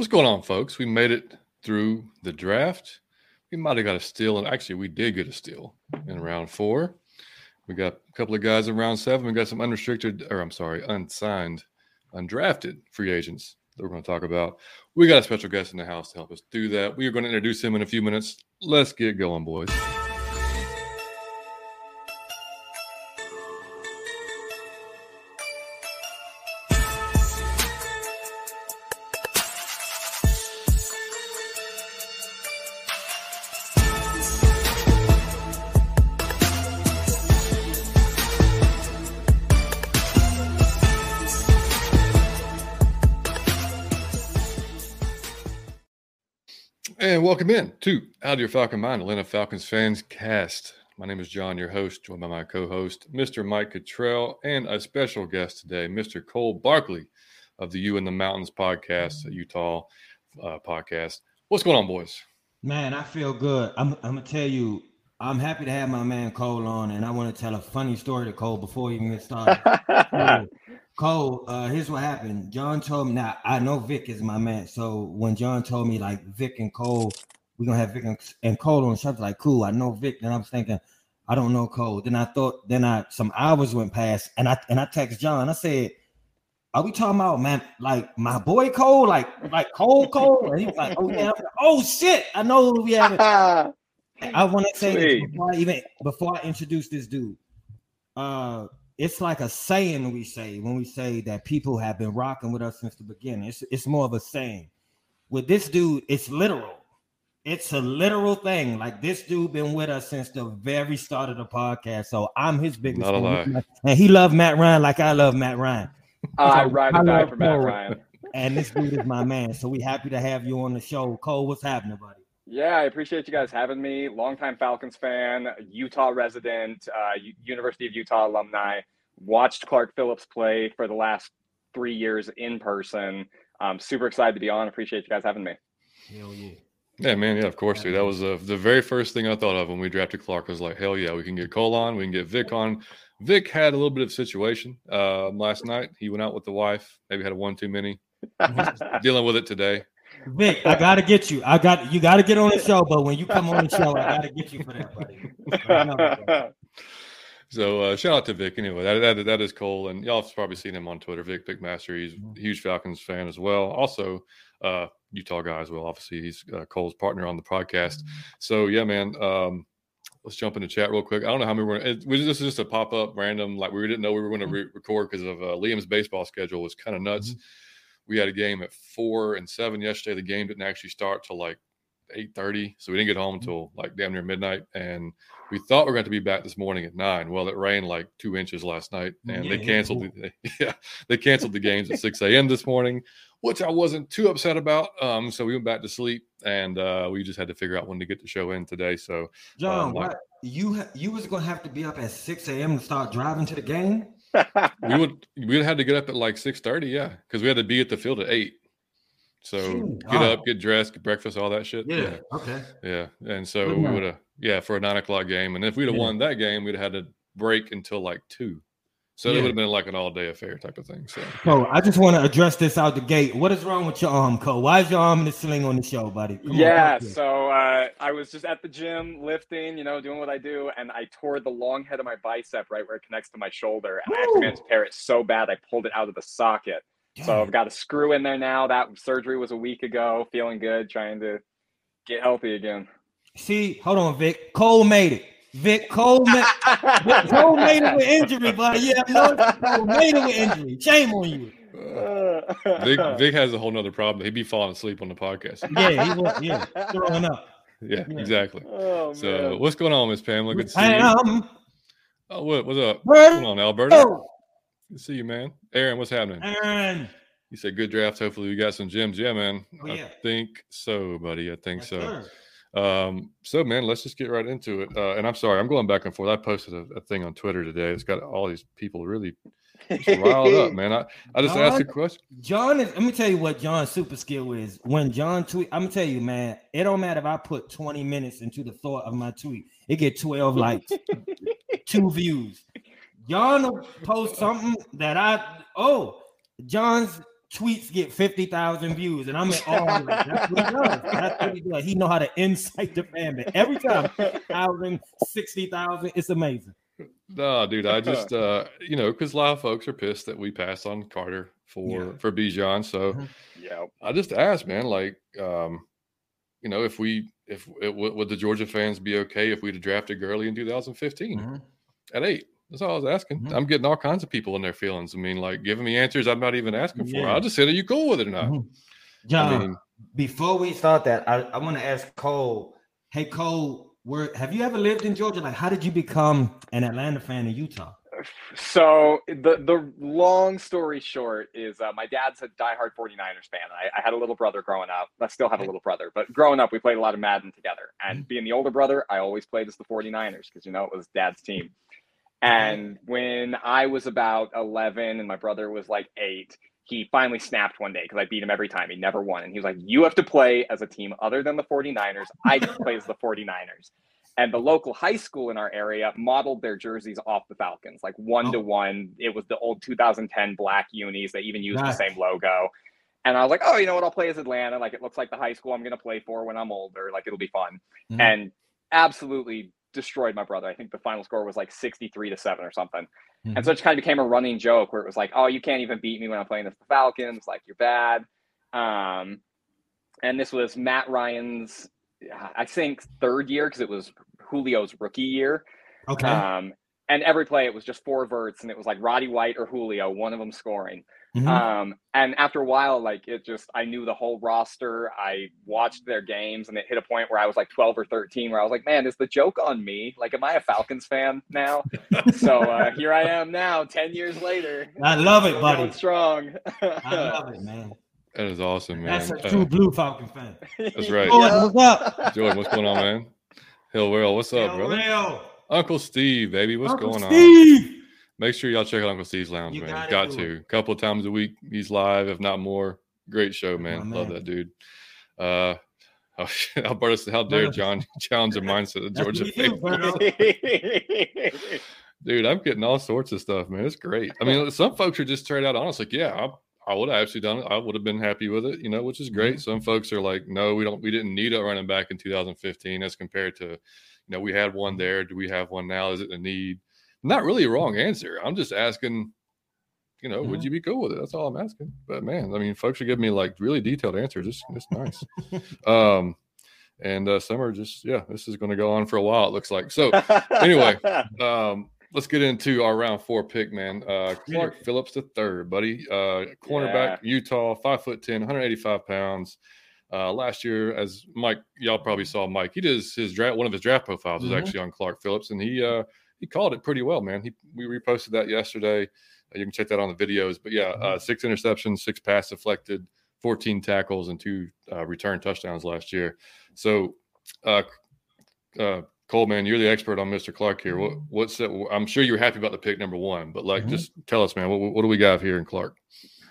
What's going on, folks? We made it through the draft. We might have got a steal, and actually, we did get a steal in round four. We got a couple of guys in round seven. We got some unrestricted, or I'm sorry, unsigned, undrafted free agents that we're going to talk about. We got a special guest in the house to help us do that. We are going to introduce him in a few minutes. Let's get going, boys. Welcome in to Out of Your Falcon Mind, Atlanta Falcons fans cast. My name is John, your host, joined by my co-host, Mr. Mike Cottrell, and a special guest today, Mr. Cole Barkley of the U in the Mountains podcast, a Utah uh, podcast. What's going on, boys? Man, I feel good. I'm, I'm gonna tell you, I'm happy to have my man Cole on, and I want to tell a funny story to Cole before we even get started. Cole, uh, here's what happened. John told me now I know Vic is my man. So when John told me like Vic and Cole, we're gonna have Vic and, and Cole on something like cool. I know Vic. Then I was thinking, I don't know Cole. Then I thought, then I some hours went past, and I and I text John. I said, Are we talking about man like my boy Cole, like like Cole Cole? And he was like, Oh yeah. Like, oh shit, I know who we have. I want to say this before I even before I introduce this dude. Uh it's like a saying we say when we say that people have been rocking with us since the beginning. It's it's more of a saying. With this dude, it's literal. It's a literal thing. Like this dude been with us since the very start of the podcast. So I'm his biggest Not a lie. fan. And he loved Matt Ryan like I love Matt Ryan. Oh, I So, ride I or die for Matt Ryan. And this dude is my man. So we happy to have you on the show. Cole, what's happening, buddy? Yeah, I appreciate you guys having me. Longtime Falcons fan, Utah resident, uh, U- University of Utah alumni. Watched Clark Phillips play for the last three years in person. Um, super excited to be on. Appreciate you guys having me. Hell yeah. Yeah, man. Yeah, of course, dude. That was uh, the very first thing I thought of when we drafted Clark. I was like, hell yeah, we can get Cole on. We can get Vic on. Vic had a little bit of situation um, last night. He went out with the wife. Maybe had a one too many. Dealing with it today. Vic, I gotta get you. I got you gotta get on the show, but when you come on the show, I gotta get you for that, buddy. I know that. So uh, shout out to Vic. Anyway, that, that that is Cole, and y'all have probably seen him on Twitter. Vic Pickmaster. He's a huge Falcons fan as well. Also, uh, Utah guy as well. Obviously, he's uh, Cole's partner on the podcast. So yeah, man. Um, let's jump in the chat real quick. I don't know how many we're. It, we, this is just a pop up random. Like we didn't know we were going to re- record because of uh, Liam's baseball schedule was kind of nuts. We had a game at four and seven yesterday. The game didn't actually start till like eight thirty, so we didn't get home until like damn near midnight. And we thought we are going to be back this morning at nine. Well, it rained like two inches last night, and Yeah, they canceled. The, yeah, they canceled the games at six a.m. this morning, which I wasn't too upset about. Um, so we went back to sleep, and uh, we just had to figure out when to get the show in today. So John, Um, like- what you you was gonna have to be up at 6 a.m. to start driving to the game? We would we would have to get up at like six thirty, yeah, because we had to be at the field at eight. So Shoot. get Oh. up, get dressed, get breakfast, all that shit. Yeah, Okay. yeah. And so Good we would have yeah for a nine o'clock game, and if we'd have Yeah. won that game, we'd have had to break until like two. So it would have been like an all day affair type of thing. So So I just want to address this out the gate. What is wrong with your arm, Cole? Why is your arm in the sling on the show, buddy? Come yeah, talk to me. so uh, I was just at the gym lifting, you know, doing what I do, and I tore the long head of my bicep right where it connects to my shoulder. And I actually Woo. managed to tear it so bad I pulled it out of the socket. So I've got a screw in there now. That surgery was a week ago. Feeling good, trying to get healthy again. See, hold on, Vic. Cole made it. Vic Cole, ma- Vic Cole made it with injury, buddy. Yeah, no, Cole made it with injury. Shame on you. Vic, Vic has a whole nother problem. He'd be falling asleep on the podcast. Yeah, he was. Yeah, throwing up. Yeah, Yeah. exactly. Oh, So man. what's going on, Miss Pamela? Good to see I you. am. Oh, what, what's up? What's going on, Alberta? Oh. Good to see you, man. Aaron, what's happening? Aaron. You said good draft. Hopefully, we got some gems. Yeah, man. Oh, yeah. I think so, buddy. I think Yes, so. sir. Um, so, man, let's just get right into it. Uh, and I'm sorry, I'm going back and forth. I posted a, a thing on Twitter today. It's got all these people really riled up, man. I, I just asked a question. John is. Let me tell you what John's super skill is. When John tweet, I'm gonna tell you, man. It don't matter if I put 20 minutes into the thought of my tweet. It get 12 likes, two views. John will post something that I. Oh, John's tweets get 50,000 views. And I'm in awe. That's what he does. That's what he does. He know how to incite the fan base. Every time, 1,000, 60,000. It's amazing. No, dude, I just uh, you know, because a lot of folks are pissed that we passed on Carter for Yeah. for Bijan. So Mhm. yeah. I just asked, man, like, um, you know, if we if it, would, would the Georgia fans be okay if we'd have drafted Gurley in 2015 Mhm. at eight? That's all I was asking. Mhm. I'm getting all kinds of people in their feelings. I mean, like giving me answers I'm not even asking for. I'll just say, are you cool with it or not? Mhm. John, I mean, before we start that, I, I want to ask Cole. Hey, Cole, where have you ever lived in Georgia? Like, how did you become an Atlanta fan in Utah? So the the long story short is uh, my dad's a diehard 49ers fan. I, I had a little brother growing up. I still have a little brother, but growing up, we played a lot of Madden together. And being the older brother, I always played as the 49ers because you know it was dad's team. And when I was about 11 and my brother was like eight, he finally snapped one day because I beat him every time. He never won. And he was like, You have to play as a team other than the 49ers. I to play as the 49ers. And the local high school in our area modeled their jerseys off the Falcons, like one to one. It was the old 2010 black unis. They even used Nice. the same logo. And I was like, oh, you know what? I'll play as Atlanta. Like it looks like the high school I'm going to play for when I'm older. Like it'll be fun. Mhm. And absolutely destroyed my brother. I think the final score was like 63 to 7 or something. Mhm. And so it just kind of became a running joke where it was like, oh, you can't even beat me when I'm playing the Falcons. Like you're bad. Um, and this was Matt Ryan's, I think, third year because it was Julio's rookie year. Okay. Um, and every play it was just four verts, and it was like Roddy White or Julio, one of them scoring. Mhm. Um, and after a while, like it just, I knew the whole roster. I watched their games, and it hit a point where I was like 12 or 13, where I was like, man, is the joke on me? Like, am I a Falcons fan now? so uh, here I am now, 10 years later. I love it, buddy. strong. I love it, man. that is awesome, man. That's a Uh, true blue Falcon fan. that's right. Jordan, what's up? Jordan, what's going on, man? Hill Will, what's up, brother? Real. Uncle Steve, baby, what's Uncle going on? Make sure y'all check out Uncle Steve's Lounge, You man. Got to. A couple of times a week. He's live, if not more. Great show, man. my Love that dude. Uh oh, Alberta, how dare John challenge the mindset of Georgia what we do, people. Berto. Dude, I'm getting all sorts of stuff, man. It's great. I mean, some folks are just straight out honest, like, yeah, I, I would have actually done it. I would have been happy with it, you know, which is great. Mm-hmm. Some folks are like, no, we don't, we didn't need a running back in 2015 as compared to, you know, we had one there. Do we have one now? Is it a need? Not really a wrong answer. I'm just asking, you know, would Mhm. you be cool with it? That's all I'm asking. But man, I mean, folks are giving me like really detailed answers. It's, it's nice. um, and uh, some are just, yeah, this is going to go on for a while. It looks like so. Anyway, um, let's get into our round four pick, man. Uh, Clark Phillips the third, buddy. Uh, cornerback, Utah, five foot 10, 185 pounds. Uh, last year, as Mike, y'all probably saw Mike. He does his draft. One of his draft profiles was Mhm. actually on Clark Phillips, and he uh, he called it pretty well, man. He we reposted that yesterday. Uh, you can check that on the videos. But yeah, uh, six interceptions, six pass deflected, 14 tackles, and two uh, return touchdowns last year. So, uh, uh, Coleman, you're the expert on Mr. Clark here. What, what's that? I'm sure you're happy about the pick number one, but like, Mhm. just tell us, man, what, what do we got here in Clark?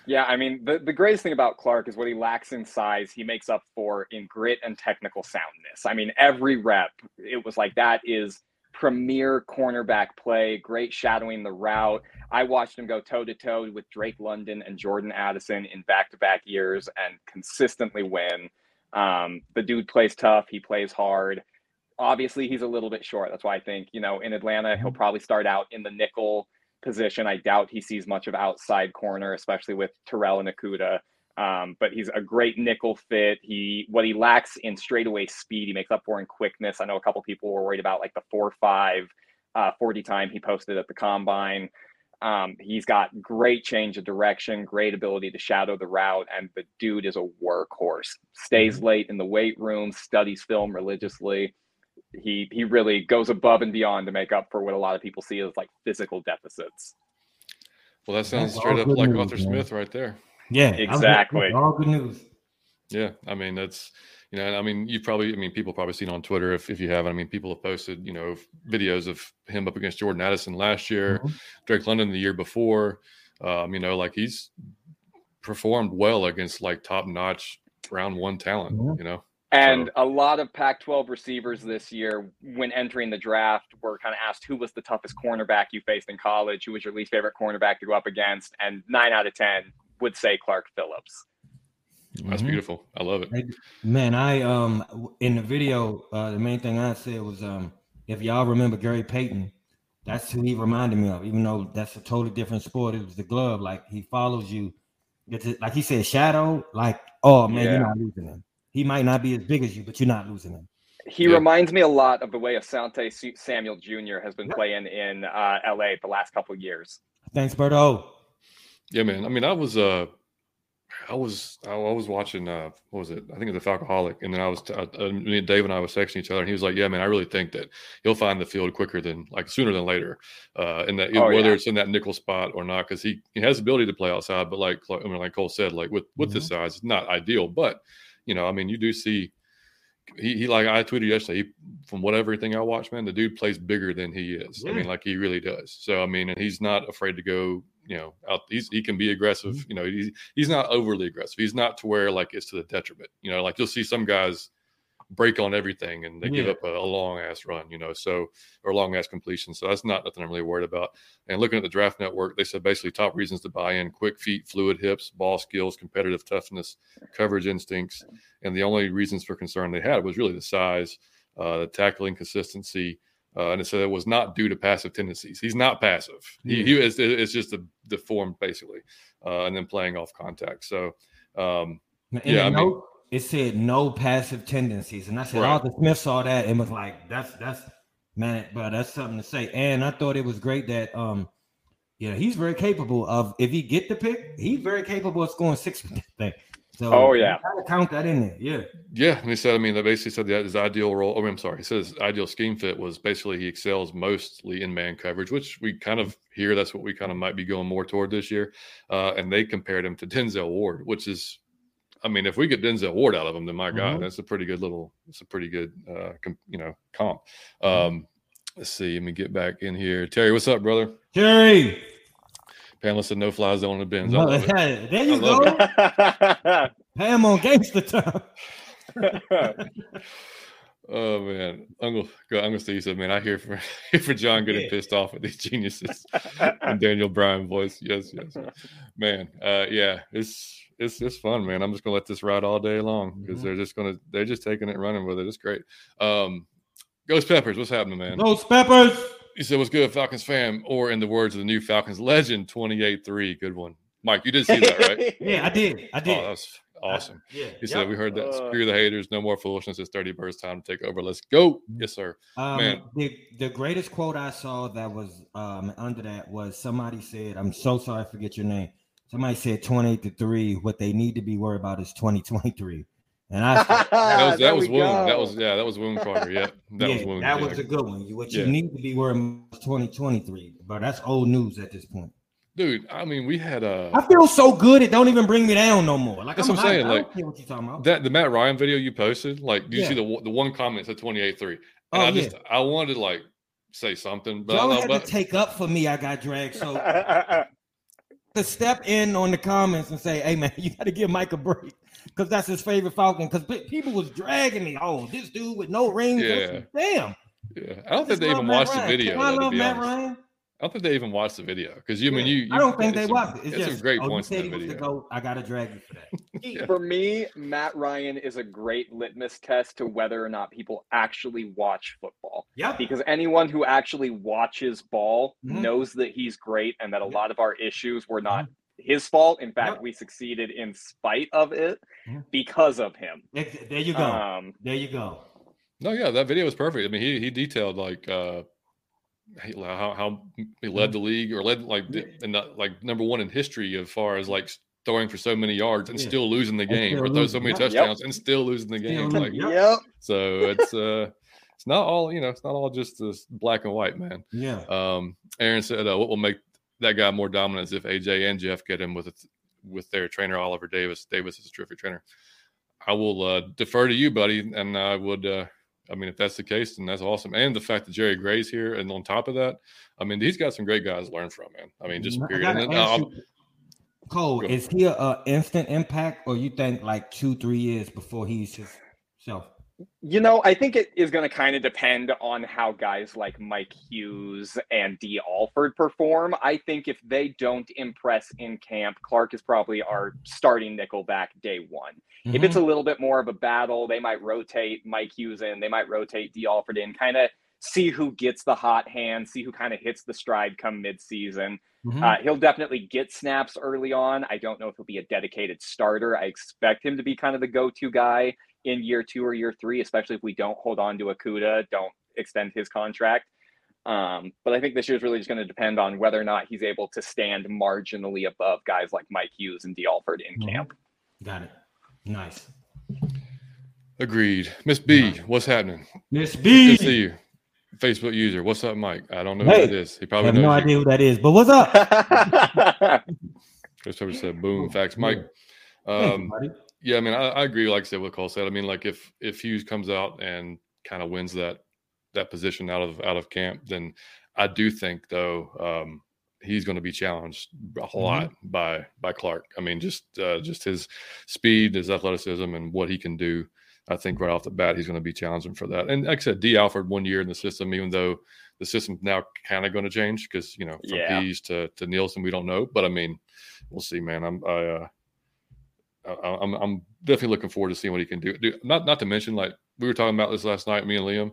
Yeah, I mean, the, the greatest thing about Clark is what he lacks in size, he makes up for in grit and technical soundness. I mean, every rep, it was like that is premier cornerback play, great shadowing the route. I watched him go toe to toe with Drake London and Jordan Addison in back to back years and consistently win. Um, the dude plays tough, he plays hard. Obviously, he's a little bit short. That's why I think, you know, in Atlanta, he'll probably start out in the nickel position. I doubt he sees much of outside corner, especially with Terrell and Okudah. Um, but he's a great nickel fit. He what he lacks in straightaway speed, he makes up for in quickness. I know a couple people were worried about like the four five uh, 40 time he posted at the combine. Um, he's got great change of direction, great ability to shadow the route, and the dude is a workhorse. Stays late in the weight room, studies film religiously. He he really goes above and beyond to make up for what a lot of people see as like physical deficits. Well, that sounds straight up like Arthur. Smith right there. Yeah, I'm- Exactly. All good news. Yeah, I mean that's you know, I mean you've probably, I mean people probably seen on Twitter if, if you haven't. I mean people have posted you know videos of him up against Jordan Addison last year, Mhm. Drake London the year before. Um, you know, like he's performed well against like top notch round one talent. Mhm. You know, And So- a lot of Pac 12 receivers this year, when entering the draft, were kind of asked who was the toughest cornerback you faced in college, who was your least favorite cornerback to go up against. And nine out of 10, would say Clark Phillips. That's Mhm. beautiful. I love it. Man, I um in the video, uh the main thing I said was um if y'all remember Gary Payton, that's who he reminded me of, even though that's a totally different sport. It was the glove, like he follows you. It's a- like he said, shadow, like, oh man, Yeah. you're not losing him. He might not be as big as you, but you're not losing him. He Yeah. reminds me a lot of the way Asante Samuel Jr. has been Yep. playing in uh, LA the last couple of years. Thanks, Berto. Yeah, man. I mean, I was uh, I was I was watching uh, what was it? I think it was the Falcoholic, and then I was uh, uh, me and Dave and I was texting each other, and he was like, "Yeah, man, I really think that he'll find the field quicker than like sooner than later, uh, and that Oh, whether yeah. it's in that nickel spot or not, because he, he has the ability to play outside, but like I mean, like Cole said, like with with this size, it's not ideal, but you know, I mean, you do see." He, he like I tweeted yesterday. He, from what everything I watch, man, the dude plays bigger than he is. I mean, like he really does. So I mean, and he's not afraid to go. You know, out. He's he can be aggressive. You know, he's he's not overly aggressive. He's not to where like it's to the detriment. You know, like you'll see some guys break on everything and they give up a, a long ass run. You know, so or long ass completion. So that's not nothing I'm really worried about. And looking at the draft network, they said basically top reasons to buy in: quick feet, fluid hips, ball skills, competitive toughness, coverage instincts. And the only reasons for concern they had was really the size, uh, the tackling consistency. Uh, and it said it was not due to passive tendencies. He's not passive. He, he is. It's just the the form basically, uh, and then playing off contact. So, um, In Yeah, the I mean- it said no passive tendencies, and I said, Right. Arthur Smith saw that and was like, "That's that's man, but that's something to say." And I thought it was great that um, yeah, he's very capable of if he get the pick, he's very capable of scoring six thing. So Oh, yeah. you gotta count that in there. Yeah, Yeah, and he said, I mean, they basically said that his ideal role. Oh, I'm sorry. He says ideal scheme fit was basically he excels mostly in man coverage, which we kind of hear that's what we kind of might be going more toward this year. Uh, and they compared him to Denzel Ward, which is, I mean, if we get Denzel Ward out of him, then my God, Mhm. that's a pretty good little, it's a pretty good, uh, com, you know, comp. Um, let's see. Let me get back in here. Terry, what's up, brother? Jerry. Pamela said no fly zone in the bins. Love it. there you go. Pam on gangster time. Oh man, Uncle Uncle Steve said, "Man, I hear for hear for John getting Yeah. pissed off at these geniuses." and Daniel Bryan voice, yes, yes, man. Uh, yeah, it's it's it's fun, man. I'm just gonna let this ride all day long because Mhm. they're just gonna they're just taking it, running with it. It's great. Um, Ghost Peppers, what's happening, man? Ghost peppers. You said, "What's good, Falcons fam?" Or in the words of the new Falcons legend, 28-3. Good one, Mike. You did see that, right? Yeah, I did. I Oh, did. that was awesome. Yeah. He said, "We heard that. Uh, Screw the haters. No more foolishness. It's 30 birds time to take over. Let's go." Yes, sir. Um, Man. The, the greatest quote I saw that was um, under that was somebody said, I'm so sorry, I forget your name. Somebody said 28 to 3. What they need to be worried about is 2023. And I said, That was that was we Wound. That was yeah. That was Wound Carter. Yeah, that yeah, was Wound. that yeah. was a good one. You- What you Yeah. need to be wearing 2023. But that's old news at this point. dude. I mean, we had uh I feel so good, it don't even bring me down no more. Like That's I'm what I'm saying, hyped. I don't like, care what you talking about. that the Matt Ryan video you posted. Like, do you see the one- the one comment said 28-3? And Oh, I just I wanted to like say something, but I Joe don't know. had But to take up for me. I got dragged. So to step in on the comments and say, "Hey man, you got to give Mike a break," because that's his favorite Falcon. Because people was dragging me. Oh, this dude with no rings. Yeah. Damn. yeah, I don't think they love even Matt watched the video. Can I love Matt honest. Ryan. I don't think they even watched the video because you I mean you, you. I don't think they some- watched it. It's it's just some great oh, points in he that was the video. goat. I gotta drag you for that. Yeah. For me, Matt Ryan is a great litmus test to whether or not people actually watch football. Yeah. Because anyone who actually watches ball Mhm. knows that he's great and that a Yep. lot of our issues were not his fault. In fact, Yep. we succeeded in spite of it Mhm. because of him. Ex- There you go. Um, there you go. No, yeah, that video was perfect. I mean, he he detailed like uh how how he led the league or led like and like number one in history as far as like throwing for so many yards and Yeah. still losing the game or throw so many yep. touchdowns and still losing the game. losing, Like Yep. Yep. so, it's uh it's not all you know. It's not all just this black and white, man. Yeah. Um, Aaron said, uh, "What will make that guy more dominant is if AJ and Jeff get him with it, with their trainer Oliver Davis. Davis is a terrific trainer. I will uh, defer to you, buddy, and I would. Uh, I mean, if that's the case, then that's awesome. And the fact that Jerry Gray's here, and on top of that, I mean, he's got some great guys to learn from, man. I mean, just period. And then, uh, Cole, is he a, a instant impact, or you think like two, three years before he's his self? You know, I think it is going to kind of depend on how guys like Mike Hughes and Dee Alford perform. I think if they don't impress in camp, Clark is probably our starting nickel back day one. Mm-hmm. If it's a little bit more of a battle, they might rotate Mike Hughes in, they might rotate Dee Alford in, kind of see who gets the hot hand, see who kind of hits the stride come midseason. Mm-hmm. Uh, he'll definitely get snaps early on. I don't know if he'll be a dedicated starter. I expect him to be kind of the go to guy in year two or year three, especially if we don't hold on to Okudah, don't extend his contract. Um, but I think this year is really just going to depend on whether or not he's able to stand marginally above guys like Mike Hughes and Dee Alford in mm-hmm. camp. Got it. Nice. Agreed. Miss B, what's happening? Miss B. Good to see you. Facebook user. What's up, Mike? I don't know hey, who that is. He probably I have no you. idea who that is, but what's up? Christopher said, "Boom, facts, Mike." Um, yeah, I mean, I, I, agree. Like I said, what Cole said. I mean, like if if Hughes comes out and kind of wins that that position out of out of camp, then I do think though um, he's going to be challenged a mm-hmm. lot by by Clark. I mean, just uh, just his speed, his athleticism, and what he can do. I think right off the bat he's going to be challenging for that. And like I said, Dee Alford one year in the system, even though the system's now kind of going to change because you know from yeah. Pease to to Nielsen we don't know, but I mean we'll see, man. I'm I, uh, I'm I'm definitely looking forward to seeing what he can do. Dude, not not to mention like we were talking about this last night, me and Liam.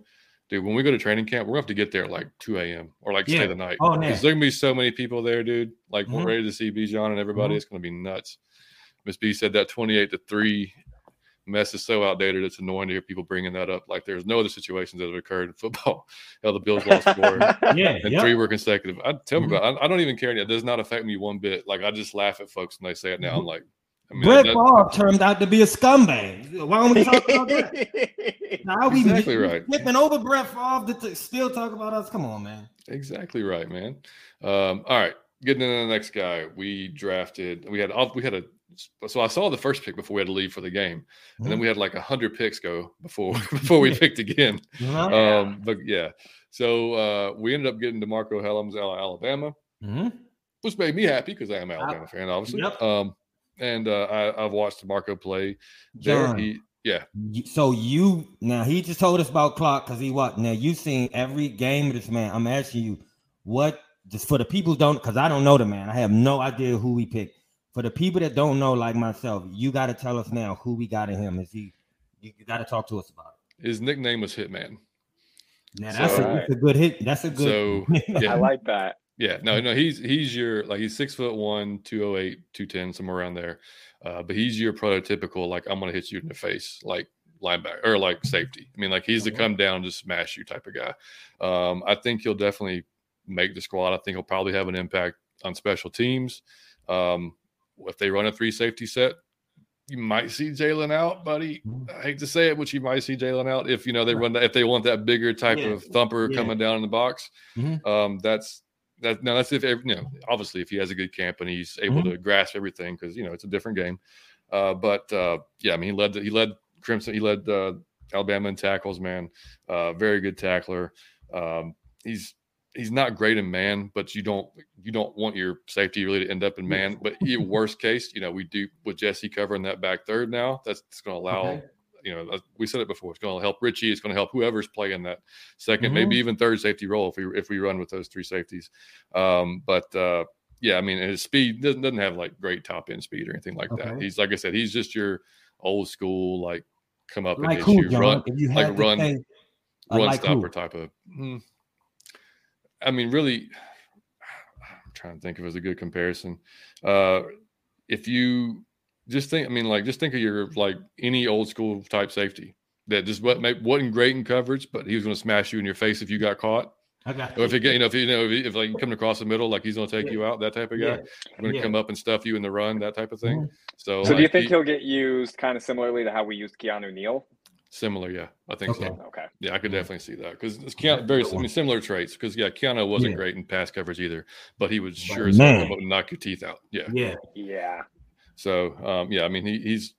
Dude, when we go to training camp, we're gonna have to get there like 2 a.m. or like yeah. stay the night. Oh, there's gonna be so many people there, dude. Like mm-hmm. we're ready to see Bijan and everybody. Mm-hmm. It's gonna be nuts. Miss B said that 28 to 3 mess is so outdated. It's annoying to hear people bringing that up. Like there's no other situations that have occurred in football. Hell, the Bills lost four yeah, and yep. three were consecutive. I tell mm-hmm. me about. I, I, don't even care. It does not affect me one bit. Like I just laugh at folks when they say it now. I'm like, I mean, Brett Favre turned out to be a scumbag. Why don't we talk about that? now we exactly right. Flipping over Brett Favre to still talk about us. Come on, man. Exactly right, man. Um, all right, getting into the next guy. We drafted. We had we had a so I saw the first pick before we had to leave for the game, and then mm-hmm. we had like a hundred picks go before before we picked again. Uh-huh. Um, but yeah, so uh, we ended up getting DeMarco Hellams out of Alabama, mm-hmm. which made me happy because I am an Alabama fan, obviously. Yep. Um, and uh, I, have watched Marco play. There, John, he yeah. So you now he just told us about Clark because he what now you seen every game of this man. I'm asking you what just for the people don't because I don't know the man. I have no idea who we picked for the people that don't know, like myself, you got to tell us now who we got in him. Is he? You, got to talk to us about it. His nickname was Hitman. Now that's, so, a, that's a, good hit. That's a good. So yeah. I like that. Yeah, no, no, he's he's your like he's six foot one, 208, 210, somewhere around there. Uh, but he's your prototypical like I'm gonna hit you in the face, like linebacker or like safety. I mean, like he's the come down just smash you type of guy. Um, I think he'll definitely make the squad. I think he'll probably have an impact on special teams. Um, if they run a three safety set, you might see Jalen out, buddy. Mm-hmm. I hate to say it, but you might see Jalen out if you know they run that if they want that bigger type yeah. of thumper yeah. coming down in the box. Mm-hmm. Um, that's that. Now that's if you know obviously if he has a good camp and he's able mm-hmm. to grasp everything because you know it's a different game. Uh, but uh, yeah, I mean he led he led Crimson he led uh, Alabama in tackles. Man, uh, very good tackler. Um, he's he's not great in man, but you don't you don't want your safety really to end up in man. But worst case, you know, we do with Jessie covering that back third now. That's going to allow. Okay. You know, we said it before. It's going to help Richie. It's going to help whoever's playing that 2nd mm-hmm. maybe even third safety role if we if we run with those three safeties. Um, but uh, yeah, I mean, his speed doesn't, doesn't have like great top end speed or anything like okay. that. He's like I said, he's just your old school like come up like and you, run you like run say, run like stopper who? type of. Hmm. I mean, really, I'm trying to think of as a good comparison. Uh, if you just think, I mean, like, just think of your like any old school type safety that just wasn't, wasn't great in coverage, but he was going to smash you in your face if you got caught. Okay. Or if you get, you know, if you know, if, if like coming across the middle, like he's going to take yeah. you out, that type of guy, yeah. going to yeah. come up and stuff you in the run, that type of thing. Mm-hmm. So, so like, do you think he, will get used kind of similarly to how we used Keanu Neal? Similar, yeah, I think okay. so. Okay, yeah, I could definitely see that because it's Keanu, very I mean, similar traits. Because yeah, Keanu wasn't yeah. great in pass coverage either, but he was sure as hell knock your teeth out. Yeah, yeah, yeah. So um, yeah, I mean he, he's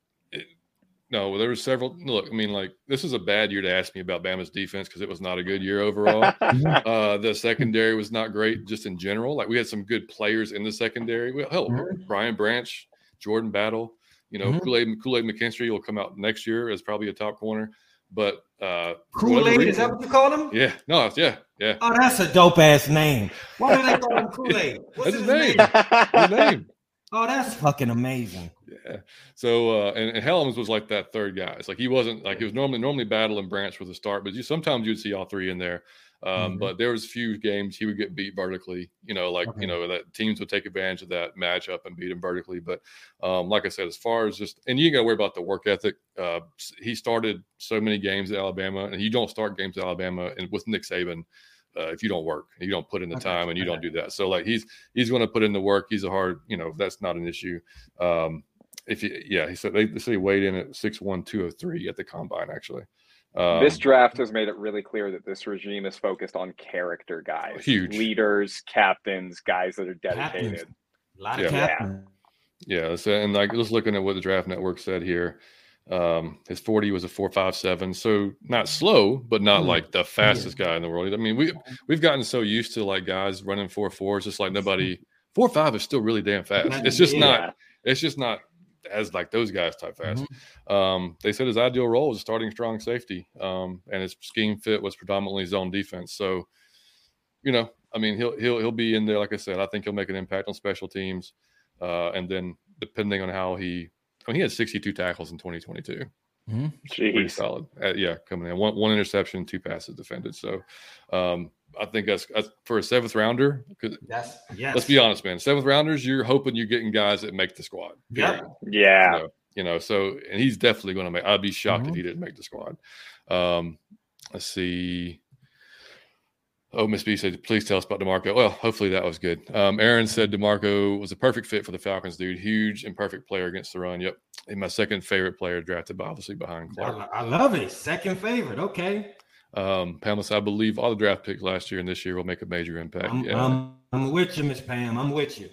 no, there were several. Look, I mean, like this is a bad year to ask me about Bama's defense because it was not a good year overall. uh, the secondary was not great just in general. Like we had some good players in the secondary. Well, hell, mm-hmm. Brian Branch, Jordan Battle. You know, mm-hmm. Kool Aid Kool Aid McKinstry will come out next year as probably a top corner. but uh, Kool Aid is that what you call him? Yeah, no, yeah, yeah. Oh, that's a dope ass name. Why do they call him Kool Aid? What's his his name. name? His name. Oh, that's fucking amazing. Yeah. So uh, and, and Hellams was like that third guy. It's like he wasn't like he was normally normally Battle and Branch for the start, but you sometimes you'd see all three in there. Um, Mhm. But there was a few games he would get beat vertically. You know, like Okay. you know that teams would take advantage of that matchup and beat him vertically. But um, like I said, as far as just and you got to worry about the work ethic. Uh, he started so many games at Alabama, and you don't start games at Alabama and with Nick Saban. Uh, if you don't work, you don't put in the I got time, and you I don't do that. So like he's he's going to put in the work. He's a hard, you know, that's not an issue. Um, if you, yeah, he said they, they said he weighed in at six one two oh three at the combine actually. Um, this draft has made it really clear that this regime is focused on character guys, Huge. leaders, captains, guys that are Captains. dedicated. A lot Yeah. of captains. yeah, so, and like just looking at what the draft network said here, um, his forty was a four five seven, so not slow, but not Mm. like the fastest guy in the world. I mean, we we've gotten so used to like guys running four fours, just like nobody four five is still really damn fast. It's just Yeah. not. It's just not as like those guys type fast. Mm-hmm. Um, they said his ideal role was starting strong safety, um, and his scheme fit was predominantly zone defense. So, you know, I mean, he'll he'll he'll be in there. Like I said, I think he'll make an impact on special teams, uh, and then depending on how he, I mean, he had 62 tackles in 2022, Mhm. pretty solid. Uh, yeah, coming in one one interception, two passes defended. So, um, I think that's, that's for a seventh rounder. Because That's yes. let's be honest, man, seventh rounders, you're hoping you're getting guys that make the squad. Yep. period. Yeah. So, you know, so and he's definitely going to make. I'd be shocked Mhm. if he didn't make the squad. Um, let's see. Oh, Miss B said, please tell us about Demarco. Well, hopefully that was good. Um, Aaron said Demarco was a perfect fit for the Falcons, dude. Huge and perfect player against the run. Yep. He's my second favorite player drafted, by obviously behind Clark. I love it. Second favorite. Okay. Um, Pamela said, I believe all the draft picks last year and this year will make a major impact. I'm, yeah. I'm, I'm with you, Miss Pam. I'm with you.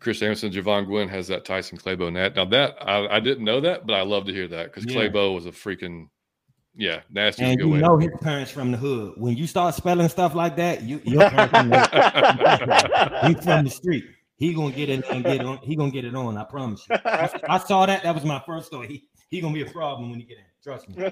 Chris Anderson, Jovaughn Gwyn has that Tyson Clabo net. Now that I, I didn't know that, but I love to hear that because Yeah. Clabo was a freaking yeah nasty. And good you way. know his parents from the hood. When you start spelling stuff like that, you your parents from the, he from the street. He gonna get it and get on. He gonna get it on. I promise you. I, I saw that. That was my first thought. He he gonna be a problem when he get in. Trust me.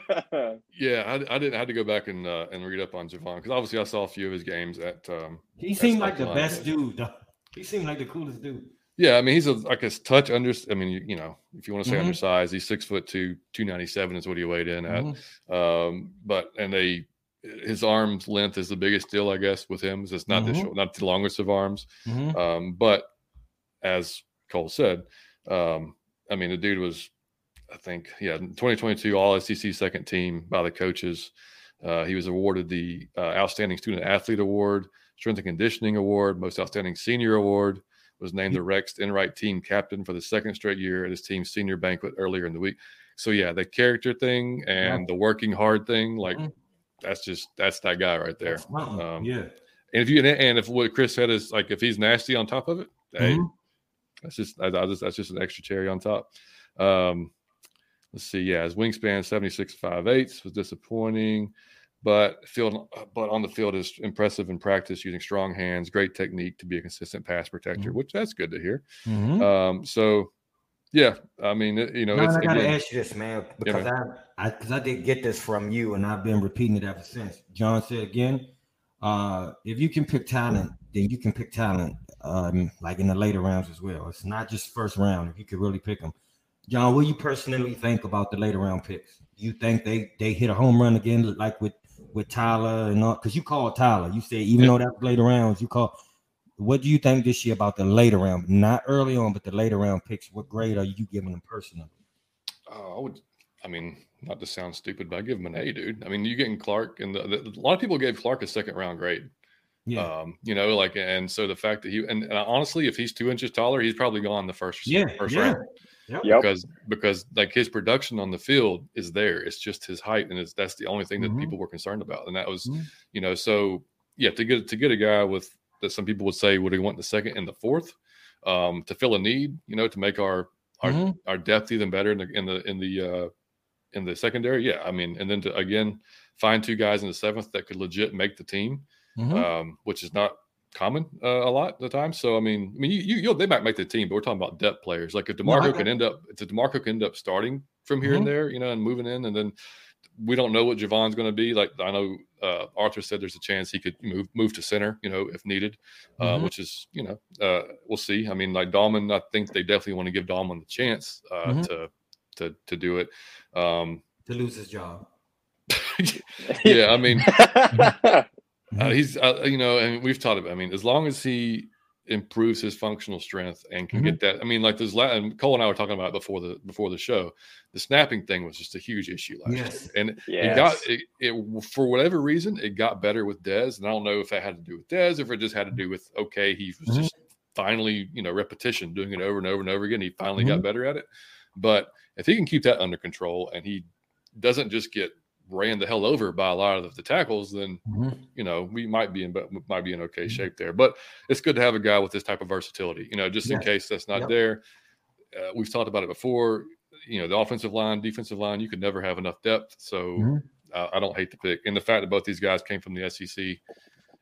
yeah, I, I didn't I had to go back and uh, and read up on Jovaughn because obviously I saw a few of his games at. Um, He seemed like the best dude. Though. He seemed like the coolest dude. Yeah, I mean he's a like a touch under. I mean you, you know if you want to say Mhm. undersized, he's six foot two, two ninety seven is what he weighed in at. Mhm. Um, but and they his arm's length is the biggest deal I guess with him. is It's not the Mhm. short, not the longest of arms. Mhm. Um, but as Cole said, um, I mean, the dude was, I think, yeah, 2022 All SEC second team by the coaches. Uh, he was awarded the uh, Outstanding Student Athlete Award, Strength and Conditioning Award, Most Outstanding Senior Award. Was named the Rex Enright team captain for the second straight year at his team's senior banquet earlier in the week. So yeah, the character thing and the working hard thing, like Mhm. that's just that's that guy right there. Um, yeah. And if you and if what Chris said is like if he's nasty on top of it, hey, Mhm. that's just I, I just that's just an extra cherry on top. Um, let's see, yeah, his wingspan 76 5 eighths was disappointing, but field but on the field is impressive in practice using strong hands, great technique to be a consistent pass protector, Mhm. which that's good to hear. Mhm. Um, so yeah, I mean, it- you know, Now, it's I gotta again, ask you this, man, because I, I, because I did get this from you, and I've been repeating it ever since. John said again, uh, if you can pick talent, then you can pick talent, um, like in the later rounds as well. It's not just first round. If you could really pick them, John, what do you personally think about the later round picks? You think they they hit a home run again, like with with Tyler and all? Because you called Tyler, you said even Yeah. though that's later rounds, you call. What do you think this year about the later round? Not early on, but the later round picks. What grade are you giving them personally? Oh, I would. I mean, not to sound stupid, but I give him an A, dude. I mean, you getting Clark, and the, the, a lot of people gave Clark a second round grade. Yeah. Um, you know, like, and so the fact that he, and, and honestly, if he's two inches taller, he's probably gone the first, Yeah, first yeah. round Yep. because because like his production on the field is there. It's just his height, and it's that's the only thing that Mhm. people were concerned about, and that was, Mhm. you know, so yeah, to get to get a guy with that some people would say would he want the second and the fourth, um, to fill a need, you know, to make our our Mhm. our depth even better in the in the in the uh in the secondary. Yeah, I mean, and then to again find two guys in the seventh that could legit make the team, Mhm. um, which is not common uh, a lot of the time. So I mean, I mean, you, you they might make the team, but we're talking about depth players. Like if Demarco got can end up, if Demarco can end up starting from here Mhm. and there, you know, and moving in, and then we don't know what Jovaughn's going to be. Like I know uh, Arthur said, there's a chance he could move move to center, you know, if needed, uh, mm-hmm. which is you know uh, we'll see. I mean, like Dalman, I think they definitely want to give Dalman the chance uh, mm-hmm. to to to do it. Um, to lose his job. yeah, I mean, uh, he's uh, you know, and we've talked about. I mean, as long as he improves his functional strength and can mm-hmm. get that. I mean, like this, and Cole and I were talking about before the before the show. The snapping thing was just a huge issue last yes. year, and yes. it got it, it, for whatever reason it got better with Dez, and I don't know if that had to do with Dez, if it just had to do with okay, he was mm-hmm. just finally you know repetition, doing it over and over and over again. He finally mm-hmm. got better at it, but if he can keep that under control and he doesn't just get ran the hell over by a lot of the tackles, then mm-hmm. you know we might be in but might be in okay mm-hmm. shape there. But it's good to have a guy with this type of versatility, you know, just in case that's not yep. there. Uh, we've talked about it before. You know, the offensive line, defensive line, you could never have enough depth. So mm-hmm. I don't hate the pick, and the fact that both these guys came from the SEC.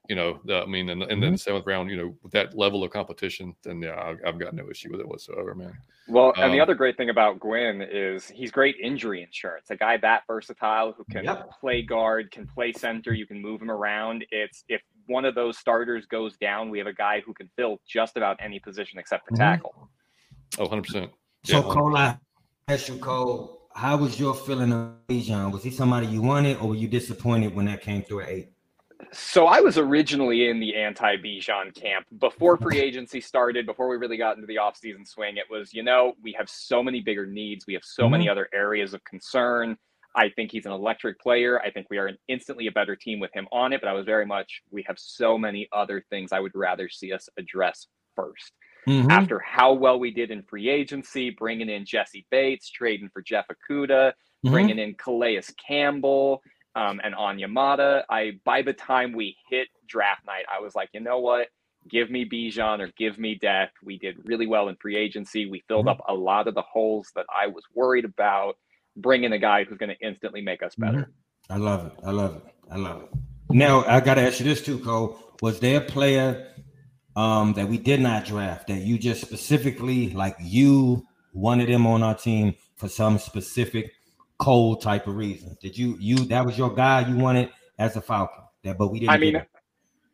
You know, I mean, and, and then the mm-hmm. seventh round, you know, with that level of competition, then yeah, I've, I've got no issue with it whatsoever, man. Well, and um, the other great thing about Gwyn is he's great injury insurance. A guy that versatile who can yep. play guard, can play center, you can move him around. It's if one of those starters goes down, we have a guy who can fill just about any position except for mm-hmm. tackle. Oh, 100%. So, Cole, I asked you, Cole, how was your feeling of Bijan? Was he somebody you wanted, or were you disappointed when that came through at eight? So I was originally in the anti Bijan camp before free agency started, before we really got into the offseason swing. It was, you know, we have so many bigger needs. We have so mm-hmm. many other areas of concern. I think he's an electric player. I think we are an instantly a better team with him on it. But I was very much, we have so many other things I would rather see us address 1st mm-hmm. After how well we did in free agency, bringing in Jessie Bates, trading for Jeff Okudah, mm-hmm. bringing in Calais Campbell, um, and Onyemata. I by the time we hit draft night, I was like, you know what? Give me Bijan or give me Deck. We did really well in free agency. We filled mm-hmm. up a lot of the holes that I was worried about. Bringing a guy who's going to instantly make us better. Mm-hmm. I love it. I love it. I love it. Now I got to ask you this too, Cole. Was there a player um, that we did not draft that you just specifically like you wanted him on our team for some specific Cole type of reason? Did you you that was your guy you wanted as a Falcon? That but we didn't. I mean,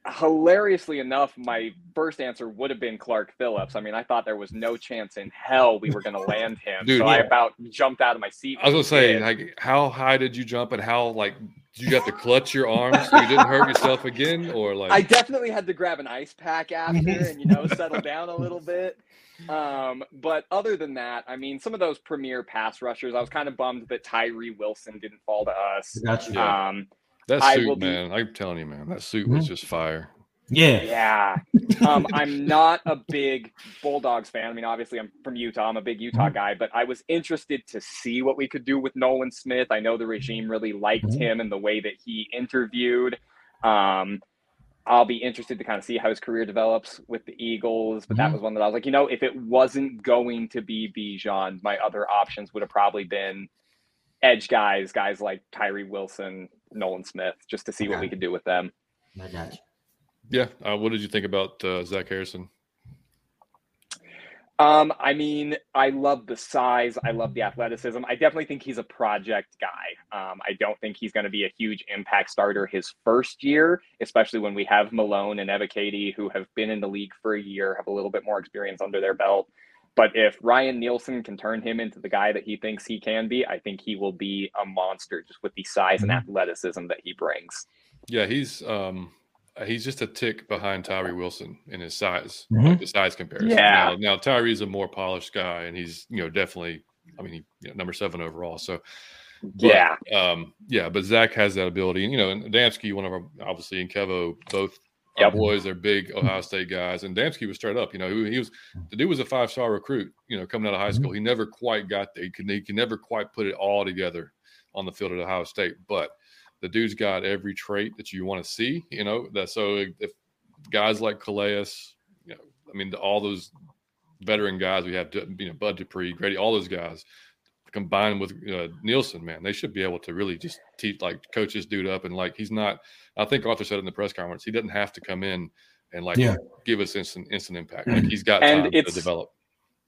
hilariously enough, my first answer would have been Clark Phillips. I mean, I thought there was no chance in hell we were going to land him. Dude, so yeah. I about jumped out of my seat. I was going to say, like, how high did you jump, and how like did you have to clutch your arms so you didn't hurt yourself again, or like? I definitely had to grab an ice pack after, mm-hmm. and you know, settle down a little bit. Um, but other than that, I mean, some of those premier pass rushers, I was kind of bummed that Tyree Wilson didn't fall to us. Gotcha. Um, that suit, man, be... I'm telling you, man, that suit was mm-hmm. just fire. Yeah. Yeah. Um, I'm not a big Bulldogs fan. I mean, obviously, I'm from Utah. I'm a big Utah mm-hmm. guy, but I was interested to see what we could do with Nolan Smith. I know the regime really liked mm-hmm. him and the way that he interviewed. Um, I'll be interested to kind of see how his career develops with the Eagles. But mm-hmm. that was one that I was like, you know, if it wasn't going to be Bijan, my other options would have probably been edge guys, guys like Tyree Wilson, Nolan Smith, just to see what we could do with them. I got. Yeah. Uh, what did you think about uh, Zach Harrison? Um, I mean, I love the size. I love the athleticism. I definitely think he's a project guy. Um, I don't think he's going to be a huge impact starter his first year, especially when we have Malone and Ebiketie, who have been in the league for a year, have a little bit more experience under their belt. But if Ryan Nielsen can turn him into the guy that he thinks he can be, I think he will be a monster just with the size and mm-hmm. athleticism that he brings. Yeah, he's um he's just a tick behind Tyree Wilson in his size, mm-hmm. like the size comparison. Yeah. Now, now Tyree's a more polished guy, and he's you know definitely, I mean, he, you know, number seven overall. So, but, yeah, um, yeah. But Zach has that ability, and you know, and Damski, one of our obviously, and Kevo, both our yep. boys are big Ohio State guys, and Damski was straight up. You know, he, he was the dude was a five star recruit. You know, coming out of high school, mm-hmm. he never quite got there. He could he could never quite put it all together on the field at Ohio State, but the dude's got every trait that you want to see. You know that so if guys like Calais, you know, I mean all those veteran guys we have, you know, Bud Dupree, Grady, all those guys combined with uh, Nielsen, man, they should be able to really just teach like coach this dude up and like he's not. I think Arthur said in the press conference he doesn't have to come in and like yeah. give us instant instant impact. Like he's got and time to develop.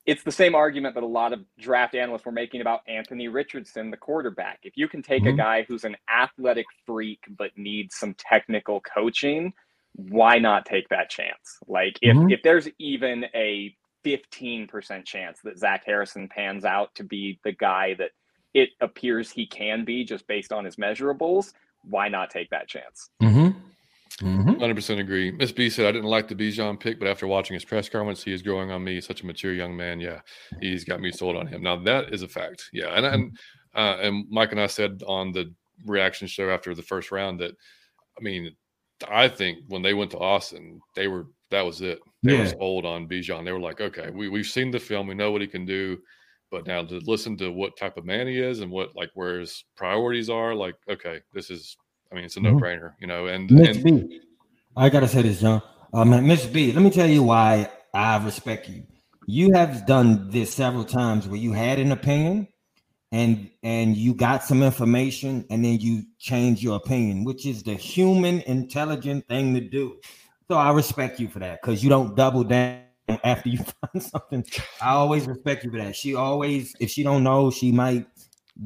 It's the same argument that a lot of draft analysts were making about Anthony Richardson, the quarterback. If you can take mm-hmm. a guy who's an athletic freak but needs some technical coaching, why not take that chance? Like if mm-hmm. if there's even a 15% chance that Zach Harrison pans out to be the guy that it appears he can be just based on his measurables, why not take that chance? Mm-hmm. Mm-hmm. 100% agree. Miss B said, I didn't like the Bijan pick, but after watching his press conference, he is growing on me. Such a mature young man. Yeah, he's got me sold on him. Now, that is a fact. Yeah. And, and, uh, and Mike and I said on the reaction show after the first round that, I mean, I think when they went to Austin, they were, that was it. They yeah. were old on Bijan. They were like, okay, we, we've seen the film. We know what he can do. But now to listen to what type of man he is and what, like, where his priorities are, like, okay, this is I mean, it's a no brainer, mm-hmm. you know. And, Miss and, B, I gotta say this, John. Um, Miss B, let me tell you why I respect you. You have done this several times where you had an opinion and and you got some information and then you change your opinion, which is the human intelligent thing to do. So I respect you for that because you don't double down after you find something. I always respect you for that. She always, if she don't know, she might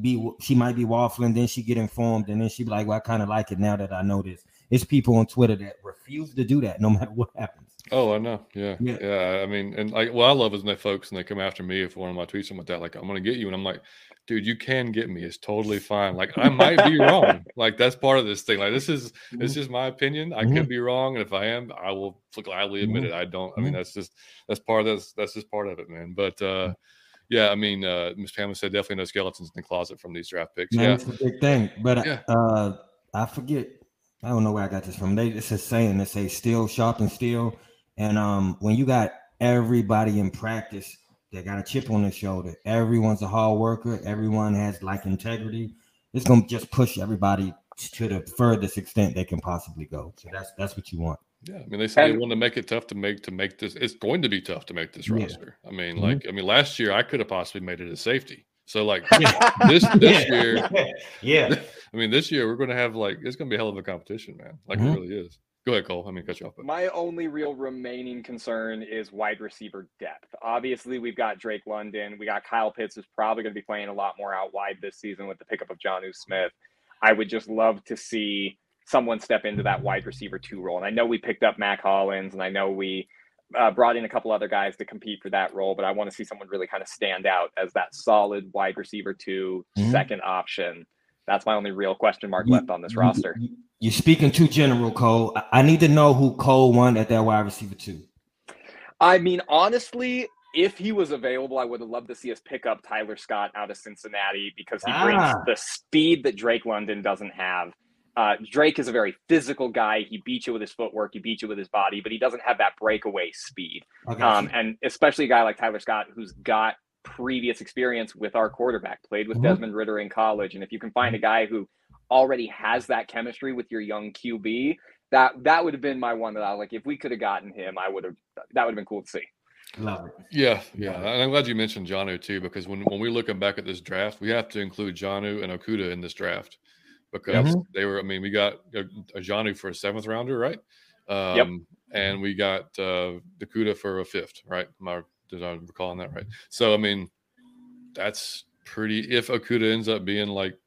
be she might be waffling, then she get informed, and then she be like, "Well, I kind of like it now that I know this." It's people on Twitter that refuse to do that, no matter what happens. Oh, I know. Yeah, yeah. yeah. I mean, and like, what I love is when they folks and they come after me if one of my tweets something like that, like, "I'm gonna get you," and I'm like, "Dude, you can get me. It's totally fine. Like, I might be wrong. Like, that's part of this thing. Like, this is mm-hmm. this is my opinion. I mm-hmm. could be wrong, and if I am, I will gladly admit mm-hmm. it. I don't. I mean, mm-hmm. that's just that's part of this. That's just part of it, man. But uh yeah, I mean, uh, Miss Pamela said definitely no skeletons in the closet from these draft picks. Man, yeah, it's a big thing. But yeah. uh, I forget. I don't know where I got this from. They it's a saying that say "steel sharpen steel," and um, when you got everybody in practice that got a chip on their shoulder, everyone's a hard worker. Everyone has like integrity. It's gonna just push everybody to the furthest extent they can possibly go. So that's that's what you want. Yeah, I mean they say they want to make it tough to make to make this. It's going to be tough to make this roster. I mean, mm-hmm. like I mean, last year I could have possibly made it a safety. So like this this yeah. year, yeah. I mean, this year we're going to have like it's going to be a hell of a competition, man. Like mm-hmm. it really is. Go ahead, Cole. I mean, cut you off. But. My only real remaining concern is wide receiver depth. Obviously, we've got Drake London. We got Kyle Pitts, who's probably going to be playing a lot more out wide this season with the pickup of Jonnu Smith. I would just love to see someone step into that wide receiver two role. And I know we picked up Mack Hollins, and I know we uh, brought in a couple other guys to compete for that role, but I want to see someone really kind of stand out as that solid wide receiver 2 mm-hmm. second option. That's my only real question mark left on this you, roster. You're speaking too general, Cole. I need to know who Cole won at that wide receiver two. I mean, honestly, if he was available, I would have loved to see us pick up Tyler Scott out of Cincinnati because he ah. brings the speed that Drake London doesn't have. Uh, Drake is a very physical guy. He beats you with his footwork. He beats you with his body, but he doesn't have that breakaway speed. Um, and especially a guy like Tyler Scott, who's got previous experience with our quarterback, played with mm-hmm. Desmond Ridder in college. And if you can find a guy who already has that chemistry with your young QB, that that would have been my one that I was like, if we could have gotten him, I would have. That would have been cool to see. Love it. Yeah, yeah. And I'm glad you mentioned Jonnu too, because when, when we looking back at this draft, we have to include Jonnu and Okudah in this draft because mm-hmm. they were. I mean, we got a, a Jonnu for a seventh rounder, right? Um, yep. And we got uh, Okudah for a fifth, right? Am I, did I recalling that right? So I mean, that's pretty. If Okudah ends up being like